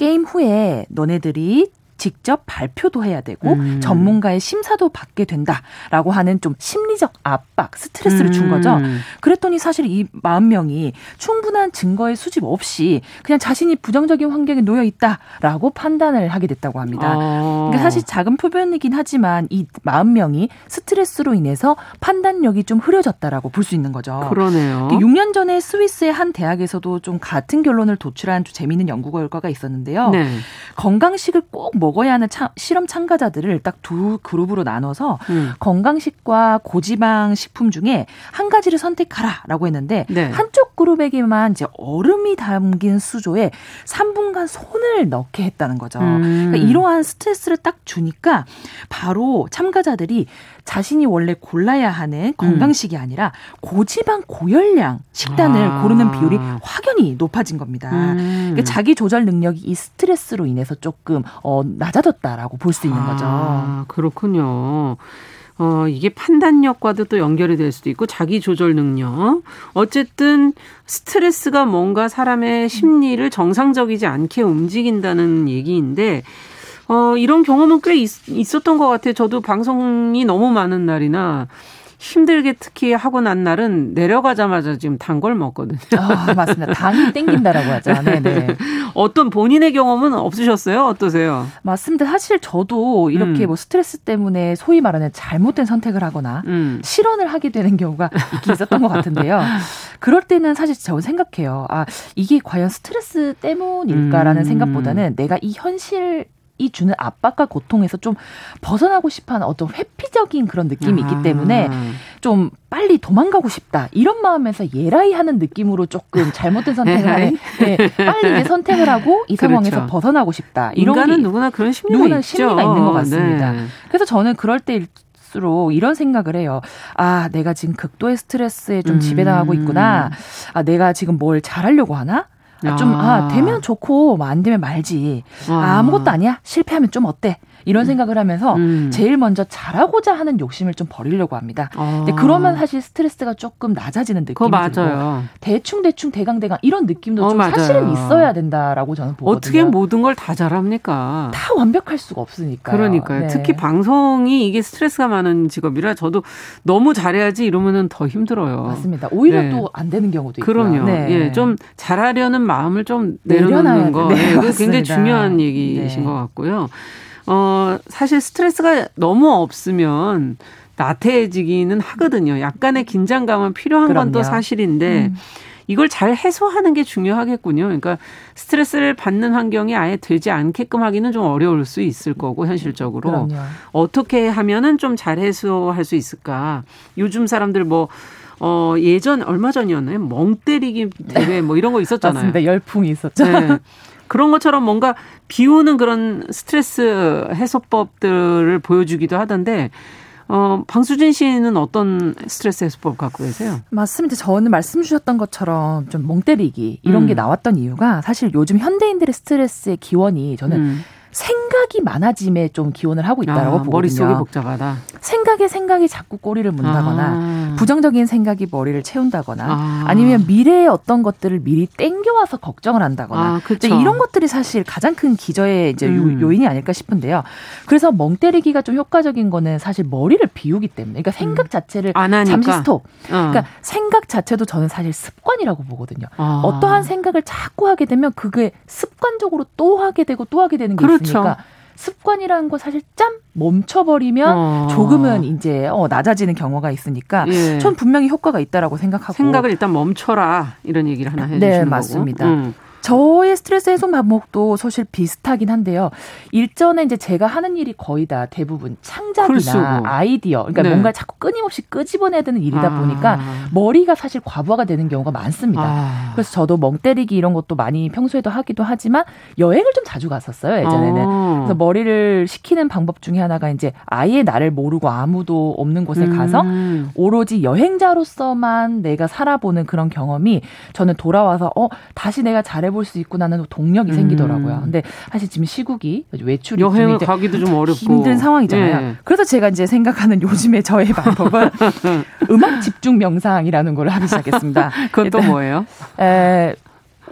게임 후에 너네들이 직접 발표도 해야 되고 음. 전문가의 심사도 받게 된다라고 하는 좀 심리적 압박, 스트레스를 준 거죠. 음. 그랬더니 사실 이 40명이 충분한 증거의 수집 없이 그냥 자신이 부정적인 환경에 놓여 있다라고 판단을 하게 됐다고 합니다. 아. 그러니까 사실 작은 표현이긴 하지만 이 40명이 스트레스로 인해서 판단력이 좀 흐려졌다라고 볼 수 있는 거죠. 그러네요. 6년 전에 스위스의 한 대학에서도 좀 같은 결론을 도출한 재미있는 연구 결과가 있었는데요. 네. 건강식을 꼭 먹. 먹어야 하는 차, 실험 참가자들을 딱 두 그룹으로 나눠서 음. 건강식과 고지방 식품 중에 한 가지를 선택하라라고 했는데 네. 한쪽 그룹에게만 이제 얼음이 담긴 수조에 3분간 손을 넣게 했다는 거죠. 음. 그러니까 이러한 스트레스를 딱 주니까 바로 참가자들이 자신이 원래 골라야 하는 건강식이 음. 아니라 고지방 고열량 식단을 아. 고르는 비율이 확연히 높아진 겁니다. 음. 그러니까 자기 조절 능력이 이 스트레스로 인해서 조금 어, 낮아졌다라고 볼 수 있는 거죠. 아, 그렇군요. 어, 이게 판단력과도 또 연결이 될 수도 있고 자기 조절 능력. 어쨌든 스트레스가 뭔가 사람의 심리를 정상적이지 않게 움직인다는 얘기인데 어, 이런 경험은 꽤 있, 있었던 것 같아요. 저도 방송이 너무 많은 날이나 힘들게 특히 하고 난 날은 내려가자마자 지금 단 걸 먹거든요. 아, 맞습니다. 당이 땡긴다라고 하죠. 네네. 어떤 본인의 경험은 없으셨어요? 어떠세요? 맞습니다. 사실 저도 이렇게 음. 뭐 스트레스 때문에 소위 말하는 잘못된 선택을 하거나 음. 실언을 하게 되는 경우가 있긴 있었던 것 같은데요. 그럴 때는 사실 저는 생각해요. 아, 이게 과연 스트레스 때문일까라는 음. 생각보다는 내가 이 현실 이 주는 압박과 고통에서 좀 벗어나고 싶어하는 어떤 회피적인 그런 느낌이 있기 때문에 좀 빨리 도망가고 싶다 이런 마음에서 예라이 하는 느낌으로 조금 잘못된 선택을 하는 네, 빨리 이제 선택을 하고 이 상황에서 그렇죠. 벗어나고 싶다 이런 인간은 누구나 그런 심리가 누구나 있죠. 심리가 있는 것 같습니다. 네. 그래서 저는 그럴 때 일수록 이런 생각을 해요. 아, 내가 지금 극도의 스트레스에 좀 지배당하고 있구나. 아, 내가 지금 뭘 잘하려고 하나? 아, 좀, 아, 되면 좋고, 뭐 안 되면 말지. 아, 아무것도 아니야? 실패하면 좀 어때? 이런 생각을 하면서 음. 제일 먼저 잘하고자 하는 욕심을 좀 버리려고 합니다. 아. 근데 그러면 사실 스트레스가 조금 낮아지는 느낌이 들고 대충 대충 대강 대강 이런 느낌도 어, 좀 맞아요. 사실은 있어야 된다라고 저는 보거든요. 어떻게 모든 걸 다 잘합니까? 다 완벽할 수가 없으니까. 그러니까요. 네. 특히 방송이 이게 스트레스가 많은 직업이라 저도 너무 잘해야지 이러면은 더 힘들어요. 맞습니다. 오히려 네. 또안 되는 경우도 있고요. 그럼요. 네. 예, 좀 잘하려는 마음을 좀 내려놓는 거. 네, 그게 굉장히 중요한 얘기이신 네. 것 같고요. 어, 사실 스트레스가 너무 없으면 나태해지기는 하거든요. 약간의 긴장감은 필요한 건 또 사실인데 음. 이걸 잘 해소하는 게 중요하겠군요. 그러니까 스트레스를 받는 환경이 아예 되지 않게끔 하기는 좀 어려울 수 있을 거고 현실적으로 그럼요. 어떻게 하면은 좀 잘 해소할 수 있을까? 요즘 사람들 뭐 어, 예전 얼마 전이었나요? 멍 때리기 대회 뭐 이런 거 있었잖아요. 맞습니다. 열풍이 있었죠. 네. 그런 것처럼 뭔가 비우는 그런 스트레스 해소법들을 보여주기도 하던데 어, 방수진 씨는 어떤 스트레스 해소법 갖고 계세요? 맞습니다. 저는 말씀 주셨던 것처럼 좀 멍 때리기 이런 음. 게 나왔던 이유가 사실 요즘 현대인들의 스트레스의 기원이 저는 음. 생각이 많아짐에 좀 기원을 하고 있다라고 아, 보거든요. 머릿속이 복잡하다. 생각에 생각이 자꾸 꼬리를 문다거나 아. 부정적인 생각이 머리를 채운다거나 아. 니면 미래의 어떤 것들을 미리 땡겨와서 걱정을 한다거나 아, 이런 것들이 사실 가장 큰 기저의 이제 음. 요인이 아닐까 싶은데요. 그래서 멍 때리기가 좀 효과적인 거는 사실 머리를 비우기 때문에 그러니까 생각 음. 자체를 잠시 스톱. 어. 그러니까 생각 자체도 저는 사실 습관이라고 보거든요. 아. 어떠한 생각을 자꾸 하게 되면 그게 습관적으로 또 하게 되고 또 하게 되는 게 그렇죠. 있으니까 습관이라는 거 사실 짬 멈춰버리면 어. 조금은 이제 어, 낮아지는 경우가 있으니까 예. 전 분명히 효과가 있다라고 생각하고 생각을 일단 멈춰라 이런 얘기를 하나 해주시는 네, 거고. 맞습니다. 음. 저의 스트레스 해소 방법도 사실 비슷하긴 한데요. 일전에 이제 제가 하는 일이 거의 다 대부분 창작이나 아이디어, 그러니까 네. 뭔가 자꾸 끊임없이 끄집어내야 되는 일이다 아. 보니까 머리가 사실 과부하가 되는 경우가 많습니다. 아. 그래서 저도 멍 때리기 이런 것도 많이 평소에도 하기도 하지만 여행을 좀 자주 갔었어요, 예전에는. 아. 그래서 머리를 식히는 방법 중에 하나가 이제 아예 나를 모르고 아무도 없는 곳에 음. 가서 오로지 여행자로서만 내가 살아보는 그런 경험이 저는 돌아와서 어, 다시 내가 잘해 해볼 수 있구나는 동력이 음. 생기더라고요. 근데 사실 지금 시국이 외출이 여행을 가기도 좀 어렵고 힘든 상황이잖아요. 네. 그래서 제가 이제 생각하는 요즘에 저의 방법은 음악 집중 명상이라는 걸 하기 시작했습니다. 그건 또 뭐예요? 에,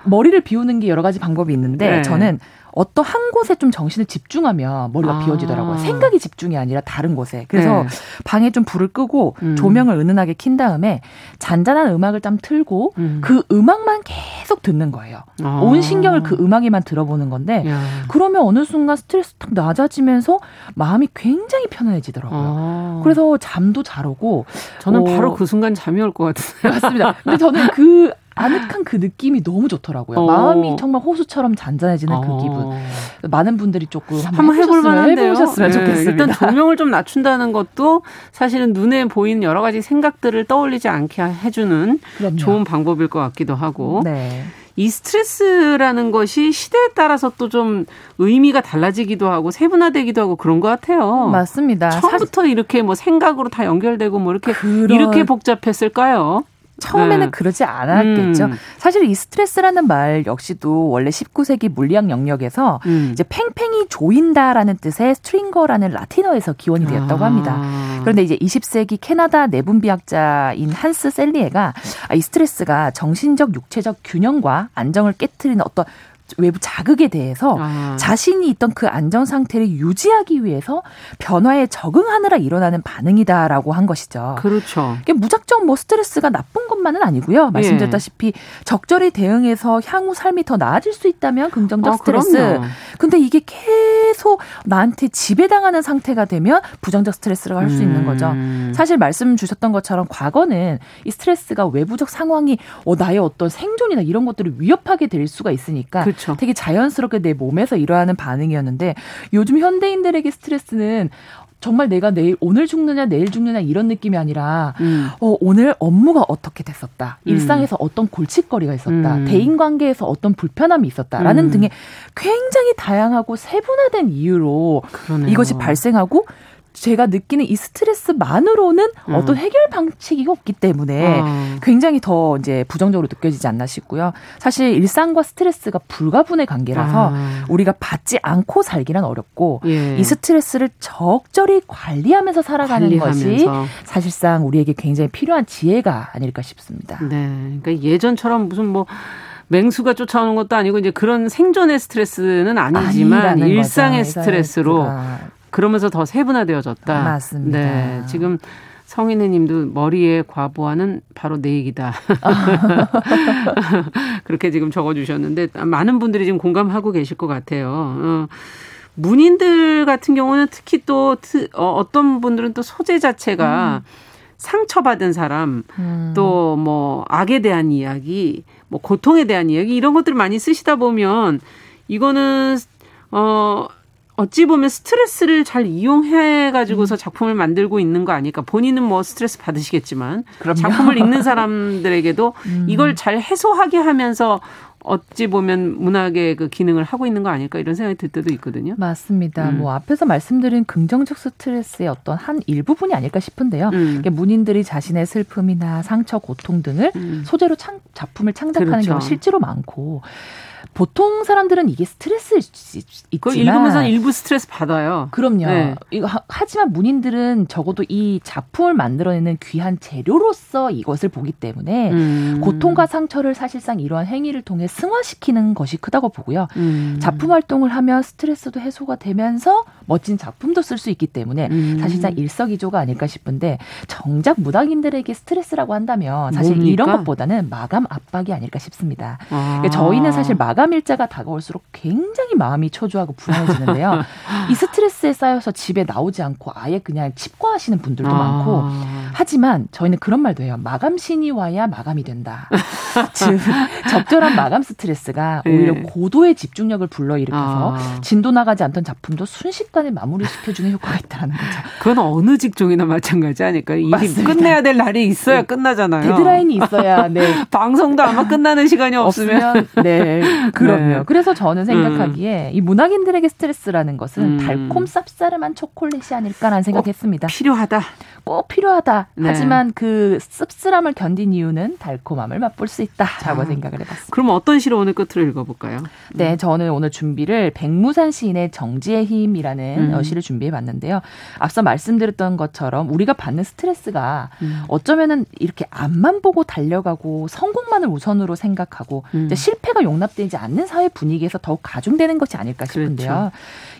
머리를 비우는 게 여러 가지 방법이 있는데 네. 저는 어떤 한 곳에 좀 정신을 집중하면 머리가 아. 비워지더라고요. 생각이 집중이 아니라 다른 곳에. 그래서 네. 방에 좀 불을 끄고 음. 조명을 은은하게 킨 다음에 잔잔한 음악을 좀 틀고 음. 그 음악만 계속 듣는 거예요. 아. 온 신경을 그 음악에만 들어보는 건데 야. 그러면 어느 순간 스트레스 탁 낮아지면서 마음이 굉장히 편안해지더라고요. 아. 그래서 잠도 잘 오고 저는 어, 바로 그 순간 잠이 올 것 같아요. 맞습니다. 근데 저는 그 아늑한 그 느낌이 너무 좋더라고요. 어. 마음이 정말 호수처럼 잔잔해지는 어. 그 기분. 많은 분들이 조금 한번 해볼 만한데요. 해보셨으면 네. 좋겠습니다. 일단 조명을 좀 낮춘다는 것도 사실은 눈에 보이는 여러 가지 생각들을 떠올리지 않게 해주는 그럼요. 좋은 방법일 것 같기도 하고. 네. 이 스트레스라는 것이 시대에 따라서 또 좀 의미가 달라지기도 하고 세분화되기도 하고 그런 것 같아요. 맞습니다. 처음부터 이렇게 뭐 생각으로 다 연결되고 뭐 이렇게 그런... 이렇게 복잡했을까요? 처음에는 네. 그러지 않았겠죠. 음. 사실 이 스트레스라는 말 역시도 원래 19세기 물리학 영역에서 음. 이제 팽팽히 조인다라는 뜻의 stringer라는 라틴어에서 기원이 되었다고 합니다. 아. 그런데 이제 20세기 캐나다 내분비학자인 한스 셀리에가 이 스트레스가 정신적 육체적 균형과 안정을 깨뜨리는 어떤 외부 자극에 대해서 아. 자신이 있던 그 안정 상태를 유지하기 위해서 변화에 적응하느라 일어나는 반응이다라고 한 것이죠. 그렇죠. 이게 무작정 뭐 스트레스가 나쁜 것만은 아니고요. 말씀드렸다시피 예. 적절히 대응해서 향후 삶이 더 나아질 수 있다면 긍정적 아, 스트레스. 그럼요. 근데 이게 계속 나한테 지배당하는 상태가 되면 부정적 스트레스를 할수 음. 있는 거죠. 음. 사실 말씀 주셨던 것처럼 과거는 이 스트레스가 외부적 상황이 어, 나의 어떤 생존이나 이런 것들을 위협하게 될 수가 있으니까. 그렇죠. 되게 자연스럽게 내 몸에서 일어나는 반응이었는데 요즘 현대인들에게 스트레스는 정말 내가 내일 오늘 죽느냐 내일 죽느냐 이런 느낌이 아니라 음. 어, 오늘 업무가 어떻게 됐었다 음. 일상에서 어떤 골칫거리가 있었다 음. 대인 관계에서 어떤 불편함이 있었다라는 음. 등의 굉장히 다양하고 세분화된 이유로 그러네요. 이것이 발생하고 제가 느끼는 이 스트레스만으로는 음. 어떤 해결 방식이 없기 때문에 아. 굉장히 더 이제 부정적으로 느껴지지 않나 싶고요. 사실 일상과 스트레스가 불가분의 관계라서 아. 우리가 받지 않고 살기란 어렵고 예. 이 스트레스를 적절히 관리하면서 살아가는 관리하면서. 것이 사실상 우리에게 굉장히 필요한 지혜가 아닐까 싶습니다. 네. 그러니까 예전처럼 무슨 뭐 맹수가 쫓아오는 것도 아니고 이제 그런 생존의 스트레스는 아니지만 일상의 거죠. 스트레스로 그러면서 더 세분화되어졌다. 맞습니다. 네. 지금 성인혜 님도 머리에 과부하는 바로 내 얘기다. 그렇게 지금 적어 주셨는데 많은 분들이 지금 공감하고 계실 것 같아요. 어. 문인들 같은 경우는 특히 또 어, 어떤 분들은 또 소재 자체가 음. 상처받은 사람, 음. 또뭐 악에 대한 이야기, 뭐 고통에 대한 이야기 이런 것들을 많이 쓰시다 보면 이거는 어 어찌 보면 스트레스를 잘 이용해 가지고서 음. 작품을 만들고 있는 거 아닐까. 본인은 뭐 스트레스 받으시겠지만 그럼요. 작품을 읽는 사람들에게도 음. 이걸 잘 해소하게 하면서 어찌 보면 문학의 그 기능을 하고 있는 거 아닐까 이런 생각이 들 때도 있거든요. 맞습니다. 음. 뭐 앞에서 말씀드린 긍정적 스트레스의 어떤 한 일부분이 아닐까 싶은데요. 음. 문인들이 자신의 슬픔이나 상처, 고통 등을 음. 소재로 창, 작품을 창작하는 그렇죠. 경우가 실제로 많고 보통 사람들은 이게 스트레스일 수 있지만 읽으면서 일부 스트레스 받아요. 그럼요. 네. 이거 하지만 문인들은 적어도 이 작품을 만들어내는 귀한 재료로서 이것을 보기 때문에 음. 고통과 상처를 사실상 이러한 행위를 통해 승화시키는 것이 크다고 보고요. 음. 작품 활동을 하면 스트레스도 해소가 되면서 멋진 작품도 쓸 수 있기 때문에 음. 사실상 일석이조가 아닐까 싶은데 정작 무당인들에게 스트레스라고 한다면 사실 뭡니까? 이런 것보다는 마감 압박이 아닐까 싶습니다. 아. 그러니까 저희는 사실 마감 일자가 다가올수록 굉장히 마음이 초조하고 불안해지는데요. 이 스트레스에 쌓여서 집에 나오지 않고 아예 그냥 집과하시는 분들도 아. 많고 하지만 저희는 그런 말도 해요. 마감 신이 와야 마감이 된다. 즉 적절한 마감 스트레스가 오히려 네. 고도의 집중력을 불러일으켜서 아. 진도 나가지 않던 작품도 순식간에 마무리시켜주는 효과가 있다는 거죠. 그건 어느 직종이나 마찬가지 아닐까 일이 맞습니다. 끝내야 될 날이 있어야 네. 끝나잖아요. 데드라인이 있어야 네. 방송도 아마 끝나는 시간이 없으면, 없으면 네 그럼요. 네. 그래서 저는 생각하기에 음. 이 문학인들에게 스트레스라는 것은 음. 달콤 쌉싸름한 초콜릿이 아닐까라는 생각했습니다. 필요하다. 꼭 필요하다. 네. 하지만 그 씁쓸함을 견딘 이유는 달콤함을 맛볼 수 있다라고 아. 생각을 해봤습니다. 그럼 어떤 시를 오늘 끝으로 읽어볼까요? 네, 저는 오늘 준비를 백무산 시인의 정지의 힘이라는 음. 시를 준비해봤는데요. 앞서 말씀드렸던 것처럼 우리가 받는 스트레스가 음. 어쩌면은 이렇게 앞만 보고 달려가고 성공만을 우선으로 생각하고 음. 실패가 용납되지 않는 사회 분위기에서 더욱 가중되는 것이 아닐까 싶은데요. 그렇죠.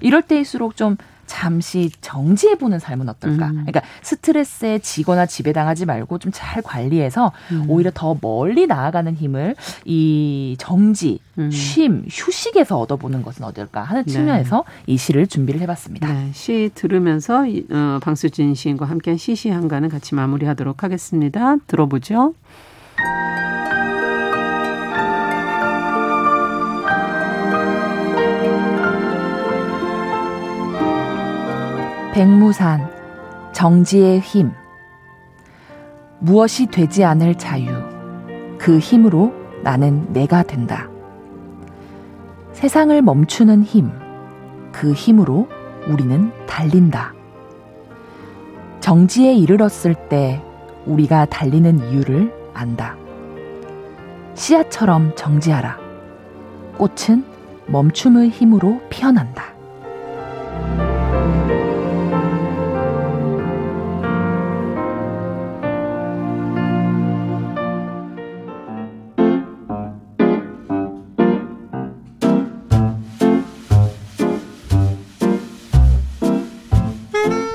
이럴 때일수록 좀 잠시 정지해보는 삶은 어떨까? 음. 그러니까 스트레스에 지거나 지배당하지 말고 좀 잘 관리해서 음. 오히려 더 멀리 나아가는 힘을 이 정지, 음. 쉼, 휴식에서 얻어보는 것은 어떨까 하는 네. 측면에서 네. 이 시를 준비를 해봤습니다. 네, 시 들으면서 어, 방수진 시인과 함께한 시시한가는 같이 마무리하도록 하겠습니다. 들어보죠. 백무산, 정지의 힘. 무엇이 되지 않을 자유. 그 힘으로 나는 내가 된다. 세상을 멈추는 힘. 그 힘으로 우리는 달린다. 정지에 이르렀을 때 우리가 달리는 이유를 안다. 씨앗처럼 정지하라. 꽃은 멈춤의 힘으로 피어난다.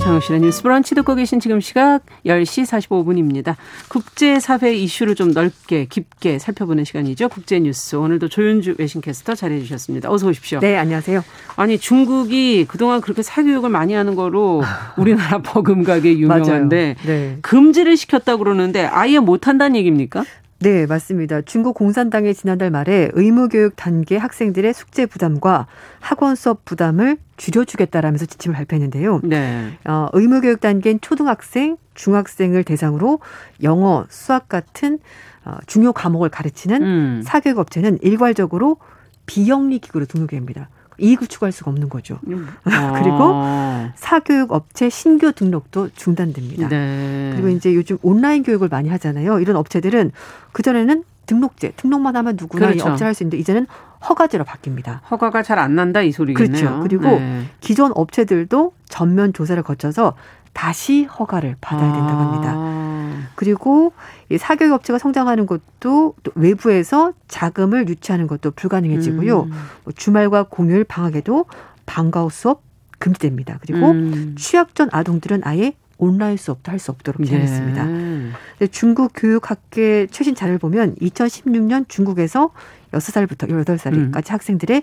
정영실의 뉴스 브런치 듣고 계신 지금 시각 10시 45분입니다. 국제사회 이슈를 좀 넓게 깊게 살펴보는 시간이죠. 국제뉴스. 오늘도 조윤주 외신캐스터 잘해 주셨습니다. 어서 오십시오. 네, 안녕하세요. 아니, 중국이 그동안 그렇게 사교육을 많이 하는 거로 우리나라 버금가게 유명한데 네. 금지를 시켰다고 그러는데 아예 못 한다는 얘기입니까? 네, 맞습니다. 중국 공산당이 지난달 말에 의무교육 단계 학생들의 숙제 부담과 학원 수업 부담을 줄여주겠다라면서 지침을 발표했는데요. 네. 어, 의무교육 단계인 초등학생, 중학생을 대상으로 영어, 수학 같은 어, 중요 과목을 가르치는 음. 사교육 업체는 일괄적으로 비영리 기구로 등록됩니다. 이익을 추구할 수가 없는 거죠. 음. 그리고 아. 사교육 업체 신규 등록도 중단됩니다. 네. 그리고 이제 요즘 온라인 교육을 많이 하잖아요. 이런 업체들은 그전에는 등록제, 등록만 하면 누구나 그렇죠. 이 업체를 할 수 있는데 이제는 허가제로 바뀝니다. 허가가 잘 안 난다 이 소리겠네요. 그렇죠. 그리고 네. 기존 업체들도 전면 조사를 거쳐서 다시 허가를 받아야 된다고 합니다. 아. 그리고 이 사교육 업체가 성장하는 것도 또 외부에서 자금을 유치하는 것도 불가능해지고요. 음. 뭐 주말과 공휴일 방학에도 방과후 수업 금지됩니다. 그리고 음. 취약전 아동들은 아예 온라인 수업도 할 수 없도록 제한했습니다. 네. 중국 교육학계 최신 자료를 보면 2016년 중국에서 6살부터 18살까지 음. 학생들의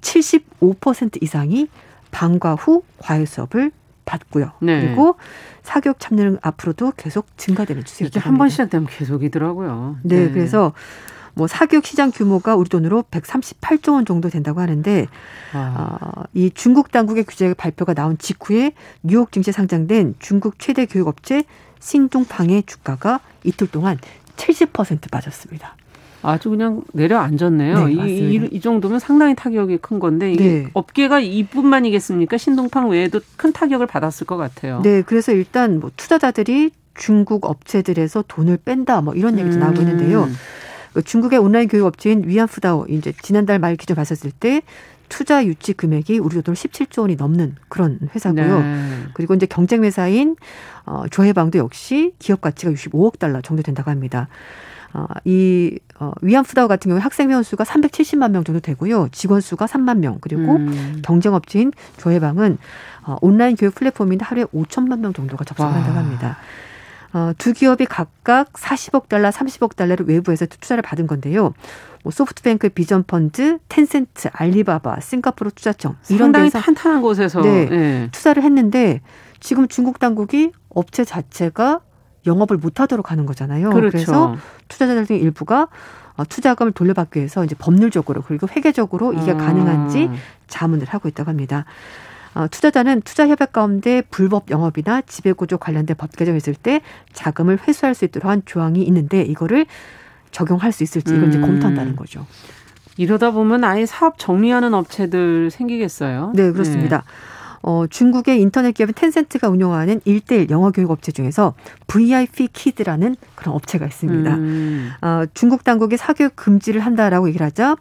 75% 이상이 방과 후 과외 수업을 받고요. 네. 그리고 사교육 참여는 앞으로도 계속 증가되는 추세입니다. 이게 한 번 시작되면 계속이더라고요. 네, 네. 그래서 뭐 사교육 시장 규모가 우리 돈으로 138조 원 정도 된다고 하는데 아. 어, 이 중국 당국의 규제 발표가 나온 직후에 뉴욕 증시에 상장된 중국 최대 교육업체 싱둥팡의 주가가 이틀 동안 70% 빠졌습니다. 아주 그냥 내려앉았네요. 네, 이, 이, 이, 정도면 상당히 타격이 큰 건데 이게 네. 업계가 이뿐만이겠습니까? 신동팡 외에도 큰 타격을 받았을 것 같아요. 네, 그래서 일단 뭐 투자자들이 중국 업체들에서 돈을 뺀다 뭐 이런 얘기도 음. 나오고 있는데요. 그 중국의 온라인 교육 업체인 위안푸다오 이제 지난달 말 기준 봤었을 때 투자 유치 금액이 우리 돈 17조 원이 넘는 그런 회사고요. 네. 그리고 이제 경쟁 회사인 어 조해방도 역시 기업 가치가 65억 달러 정도 된다고 합니다. 어, 이 어, 위안푸다오 같은 경우에 학생 회원 수가 370만 명 정도 되고요. 직원 수가 3만 명. 그리고 음. 경쟁 업체인 조해방은 어, 온라인 교육 플랫폼인데 하루에 5천만 명 정도가 접속한다고 합니다. 어, 두 기업이 각각 40억 달러, 30억 달러를 외부에서 투자를 받은 건데요. 뭐 소프트뱅크 비전 펀드, 텐센트, 알리바바, 싱가포르 투자청 이런 데서 탄탄한 곳에서 네, 네. 투자를 했는데 지금 중국 당국이 업체 자체가 영업을 못하도록 하는 거잖아요. 그렇죠. 그래서 투자자들 중 일부가 어, 투자금을 돌려받기 위해서 이제 법률적으로 그리고 회계적으로 이게 음. 가능한지 자문을 하고 있다고 합니다. 어, 투자자는 투자 협약 가운데 불법 영업이나 지배구조 관련된 법 개정이 있을 때 자금을 회수할 수 있도록 한 조항이 있는데 이거를 적용할 수 있을지 이걸 이제 음. 검토한다는 거죠. 이러다 보면 아예 사업 정리하는 업체들 생기겠어요. 네, 그렇습니다. 네. 어, 중국의 인터넷 기업인 텐센트가 운영하는 일대일 영어 교육 업체 중에서 VIP 키드라는 그런 업체가 있습니다. 음. 어, 중국 당국이 사교육 금지를 한다라고 얘기를 하자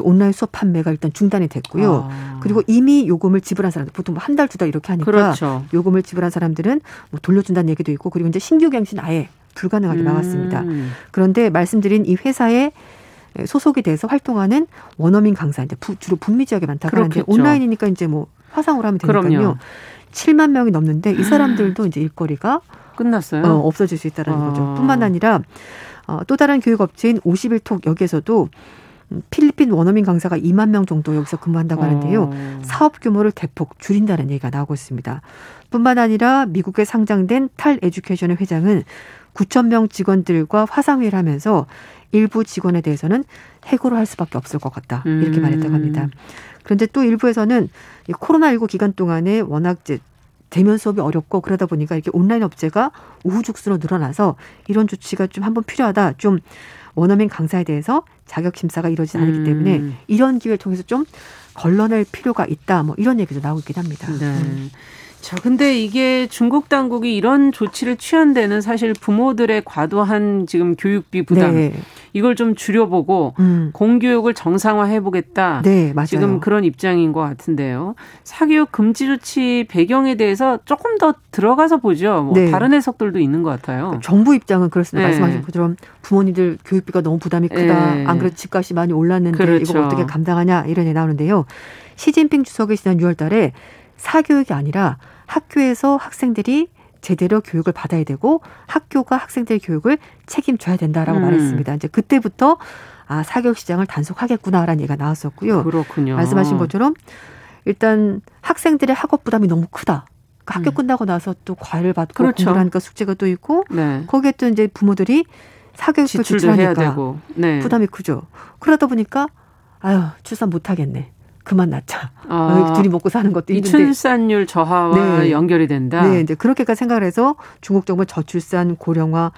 온라인 수업 판매가 일단 중단이 됐고요. 아. 그리고 이미 요금을 지불한 사람들 보통 뭐 한 달, 두 달 이렇게 하니까 그렇죠. 요금을 지불한 사람들은 뭐 돌려준다는 얘기도 있고 그리고 이제 신규 갱신 아예 불가능하게 음. 나왔습니다. 그런데 말씀드린 이 회사의 소속이 돼서 활동하는 원어민 강사 이제 주로 북미 지역에 많다고 하는데 온라인이니까 이제 뭐 화상으로 하면 되니까요. 그럼요. 7만 명이 넘는데 이 사람들도 이제 일거리가 끝났어요. 어, 없어질 수 있다라는 아. 거죠. 뿐만 아니라 어, 또 다른 교육업체인 51톡 여기에서도 필리핀 원어민 강사가 2만 명 정도 여기서 근무한다고 하는데요. 어. 사업 규모를 대폭 줄인다는 얘기가 나오고 있습니다. 뿐만 아니라 미국에 상장된 탈 에듀케이션의 회장은 9천 명 직원들과 화상회의를 하면서 일부 직원에 대해서는 해고를 할 수밖에 없을 것 같다. 이렇게 음. 말했다고 합니다. 그런데 또 일부에서는 이 코로나19 기간 동안에 워낙 이제 대면 수업이 어렵고 그러다 보니까 이렇게 온라인 업체가 우후죽순으로 늘어나서 이런 조치가 좀 한번 필요하다. 좀 원어민 강사에 대해서 자격 심사가 이루어지지 않기 음. 때문에 이런 기회를 통해서 좀 걸러낼 필요가 있다. 뭐 이런 얘기도 나오고 있긴 합니다. 네. 음. 자, 근데 이게 중국 당국이 이런 조치를 취한 데는 사실 부모들의 과도한 지금 교육비 부담 네. 이걸 좀 줄여보고 음. 공교육을 정상화해보겠다. 네, 맞아요. 지금 그런 입장인 것 같은데요. 사교육 금지 조치 배경에 대해서 조금 더 들어가서 보죠. 뭐 네. 다른 해석들도 있는 것 같아요. 정부 입장은 그렇습니다. 네. 말씀하신 것처럼 부모님들 교육비가 너무 부담이 크다. 네. 안 그래도 집값이 많이 올랐는데 그렇죠. 이걸 어떻게 감당하냐 이런 얘기 나오는데요. 시진핑 주석이 지난 6월달에 사교육이 아니라 학교에서 학생들이 제대로 교육을 받아야 되고 학교가 학생들의 교육을 책임져야 된다라고 음. 말했습니다. 이제 그때부터 아 사교육 시장을 단속하겠구나라는 얘기가 나왔었고요. 그렇군요. 말씀하신 것처럼 일단 학생들의 학업 부담이 너무 크다. 그러니까 학교 음. 끝나고 나서 또 과외를 받고 그렇죠. 공부를 하니까 숙제가 또 있고 네. 거기에 또 이제 부모들이 사교육비 지출하니까 네. 부담이 크죠. 그러다 보니까 아유 출산 못 하겠네. 그만 낳자. 아, 둘이 먹고 사는 것도 있는데. 출산율 저하와 네. 연결이 된다. 네, 이제 그렇게까지 생각을 해서 중국 정부 저출산 고령화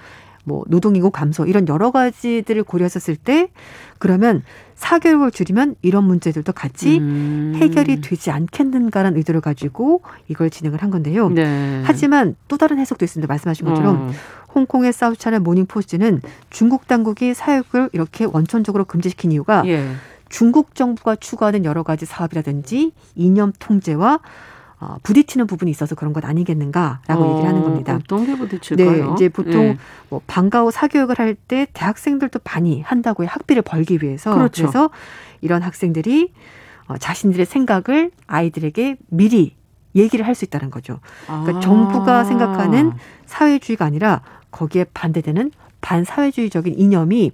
뭐 노동인구 감소 이런 여러 가지들을 고려했었을 때 그러면 사교육을 줄이면 이런 문제들도 같이 음. 해결이 되지 않겠는가라는 의도를 가지고 이걸 진행을 한 건데요. 네. 하지만 또 다른 해석도 있습니다. 말씀하신 것처럼 어. 홍콩의 사우차널 모닝포스트는 중국 당국이 사육을 이렇게 원천적으로 금지시킨 이유가 예. 중국 정부가 추구하는 여러 가지 사업이라든지 이념 통제와 어, 부딪히는 부분이 있어서 그런 것 아니겠는가라고 어, 얘기를 하는 겁니다. 어떤 게 부딪힐까요? 네, 이제 보통 네. 뭐 방과 후 사교육을 할 때 대학생들도 많이 한다고요. 학비를 벌기 위해서. 그렇죠. 그래서 이런 학생들이 어, 자신들의 생각을 아이들에게 미리 얘기를 할 수 있다는 거죠. 그러니까 아. 정부가 생각하는 사회주의가 아니라 거기에 반대되는 반사회주의적인 이념이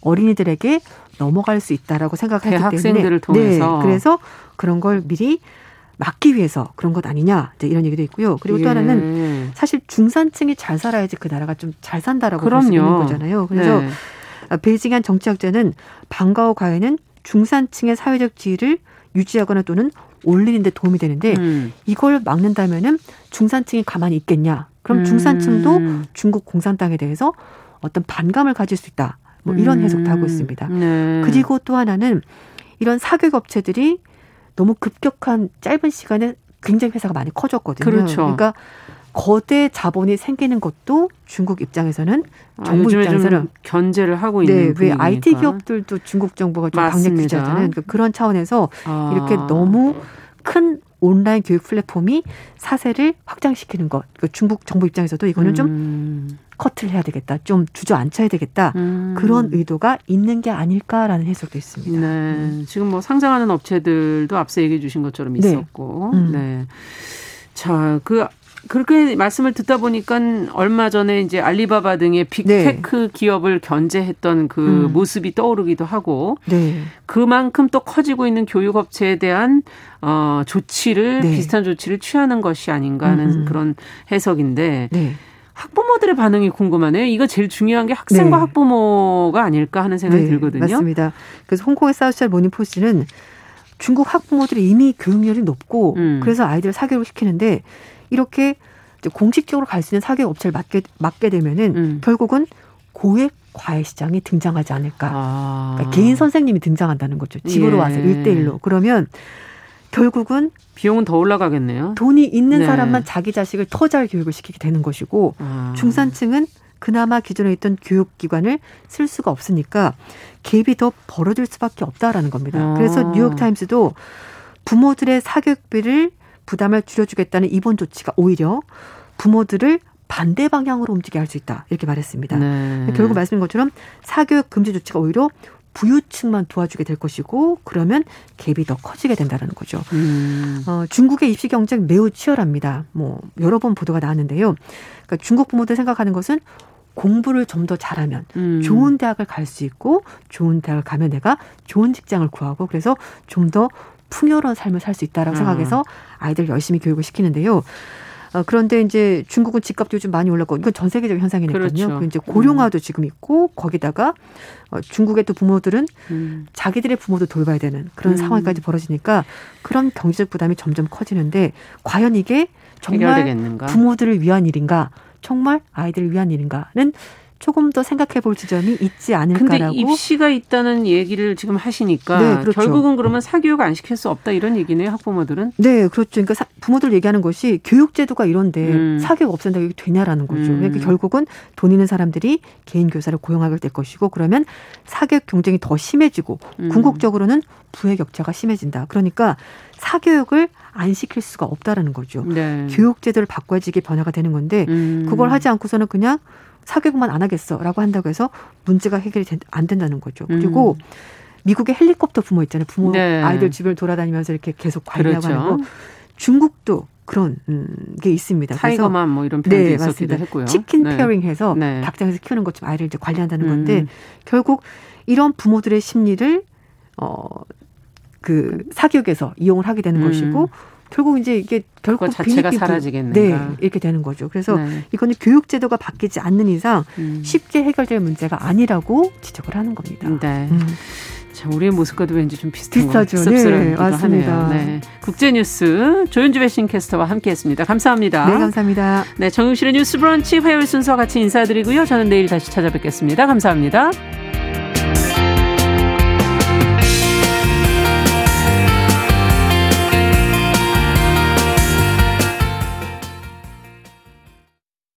어린이들에게 넘어갈 수 있다라고 생각하기 때문에 학생들을 통해서 네, 그래서 그런 걸 미리 막기 위해서 그런 것 아니냐 이런 얘기도 있고요. 그리고 또 예. 하나는 사실 중산층이 잘 살아야지 그 나라가 좀 잘 산다라고 볼 수 있는 거잖아요. 그래서 네. 베이징 한 정치학자는 방과후 과외는 중산층의 사회적 지위를 유지하거나 또는 올리는 데 도움이 되는데 음. 이걸 막는다면은 중산층이 가만히 있겠냐? 그럼 중산층도 음. 중국 공산당에 대해서 어떤 반감을 가질 수 있다. 뭐 이런 음. 해석도 하고 있습니다. 네. 그리고 또 하나는 이런 사교육 업체들이 너무 급격한 짧은 시간에 굉장히 회사가 많이 커졌거든요. 그렇죠. 그러니까 거대 자본이 생기는 것도 중국 입장에서는 아, 정부 아, 입장에서는 견제를 하고 있는 네, 왜 IT 기업들도 중국 정부가 좀 강력 규제하잖아요. 그러니까 그런 차원에서 아. 이렇게 너무 큰 온라인 교육 플랫폼이 사세를 확장시키는 것. 그러니까 중국 정부 입장에서도 이거는 좀 음. 커트를 해야 되겠다. 좀 주저앉혀야 되겠다. 음. 그런 의도가 있는 게 아닐까라는 해석도 있습니다. 네. 음. 지금 뭐 상장하는 업체들도 앞서 얘기해 주신 것처럼 네. 있었고. 네. 네. 자, 그 그렇게 말씀을 듣다 보니까 얼마 전에 이제 알리바바 등의 big tech 네. 기업을 견제했던 그 음. 모습이 떠오르기도 하고 네. 그만큼 또 커지고 있는 교육업체에 대한 어 조치를 네. 비슷한 조치를 취하는 것이 아닌가 하는 음. 그런 해석인데 네. 학부모들의 반응이 궁금하네요. 이거 제일 중요한 게 학생과 네. 학부모가 아닐까 하는 생각이 네, 들거든요. 맞습니다. 그래서 홍콩의 사우스차이나 모닝포스트는 중국 학부모들이 이미 교육열이 높고 음. 그래서 아이들을 사교육을 시키는데 이렇게 공식적으로 갈 수 있는 사교육 업체를 맡게, 맡게 되면은 음. 결국은 고액 과외 시장이 등장하지 않을까. 아. 그러니까 개인 선생님이 등장한다는 거죠. 집으로 예. 와서 일대일로 그러면 결국은 비용은 더 올라가겠네요. 돈이 있는 네. 사람만 자기 자식을 더잘 교육을 시키게 되는 것이고 아. 중산층은 그나마 기존에 있던 교육기관을 쓸 수가 없으니까 갭이 더 벌어질 수밖에 없다라는 겁니다. 아. 그래서 뉴욕타임스도 부모들의 사교육비를 부담을 줄여주겠다는 이번 조치가 오히려 부모들을 반대 방향으로 움직이게 할 수 있다 이렇게 말했습니다. 네. 결국 말씀인 것처럼 사교육 금지 조치가 오히려 부유층만 도와주게 될 것이고 그러면 갭이 더 커지게 된다는 거죠. 음. 어, 중국의 입시 경쟁 매우 치열합니다. 뭐 여러 번 보도가 나왔는데요. 그러니까 중국 부모들 생각하는 것은 공부를 좀 더 잘하면 음. 좋은 대학을 갈 수 있고 좋은 대학을 가면 내가 좋은 직장을 구하고 그래서 좀 더 풍요로운 삶을 살 수 있다라고 음. 생각해서 아이들 열심히 교육을 시키는데요. 어, 그런데 이제 중국은 집값도 요즘 많이 올랐고 이건 전 세계적 현상이니까요. 그렇죠. 이제 고령화도 음. 지금 있고 거기다가 어, 중국의 또 부모들은 음. 자기들의 부모도 돌봐야 되는 그런 음. 상황까지 벌어지니까 그런 경제적 부담이 점점 커지는데 과연 이게 정말 해결되겠는가? 부모들을 위한 일인가? 정말 아이들을 위한 일인가는 조금 더 생각해 볼 지점이 있지 않을까라고. 근데 입시가 있다는 얘기를 지금 하시니까 네, 그렇죠. 결국은 그러면 사교육 안 시킬 수 없다 이런 얘기네요, 학부모들은. 네, 그렇죠. 그러니까 사, 부모들 얘기하는 것이 교육 제도가 이런데 음. 사교육 없앤다고 이게 되냐라는 거죠. 음. 그러니까 결국은 돈 있는 사람들이 개인 교사를 고용하게 될 것이고 그러면 사교육 경쟁이 더 심해지고 음. 궁극적으로는 부의 격차가 심해진다. 그러니까 사교육을 안 시킬 수가 없다라는 거죠. 네. 교육 제도를 바꿔야지 이게 변화가 되는 건데 음. 그걸 하지 않고서는 그냥 사교육만 안 하겠어라고 한다고 해서 문제가 해결이 안 된다는 거죠. 그리고 음. 미국의 헬리콥터 부모 있잖아요. 부모 네. 아이들 집을 돌아다니면서 이렇게 계속 관리하고 그렇죠. 하는 거. 중국도 그런 음, 게 있습니다. 타이거만 뭐 이런 표현도 네, 있었기도 했고요. 치킨 네. 페어링해서 네. 닭장에서 키우는 것 좀 아이를 이제 관리한다는 건데 음. 결국 이런 부모들의 심리를 어그 사교육에서 이용을 하게 되는 음. 것이고 결국 이제 이게 결국 자체가 사라지겠네. 네, 이렇게 되는 거죠. 그래서 네. 이거는 교육 제도가 바뀌지 않는 이상 음. 쉽게 해결될 문제가 아니라고 지적을 하는 겁니다. 네. 음. 자, 우리의 모습과도 왠지 좀 비슷한 비슷하죠. 것 네, 맞습니다. 하네요. 네. 국제뉴스 조윤주 배신캐스터와 함께했습니다. 감사합니다. 네, 감사합니다. 네, 정용실의 뉴스브런치 화요일 순서 같이 인사드리고요. 저는 내일 다시 찾아뵙겠습니다. 감사합니다.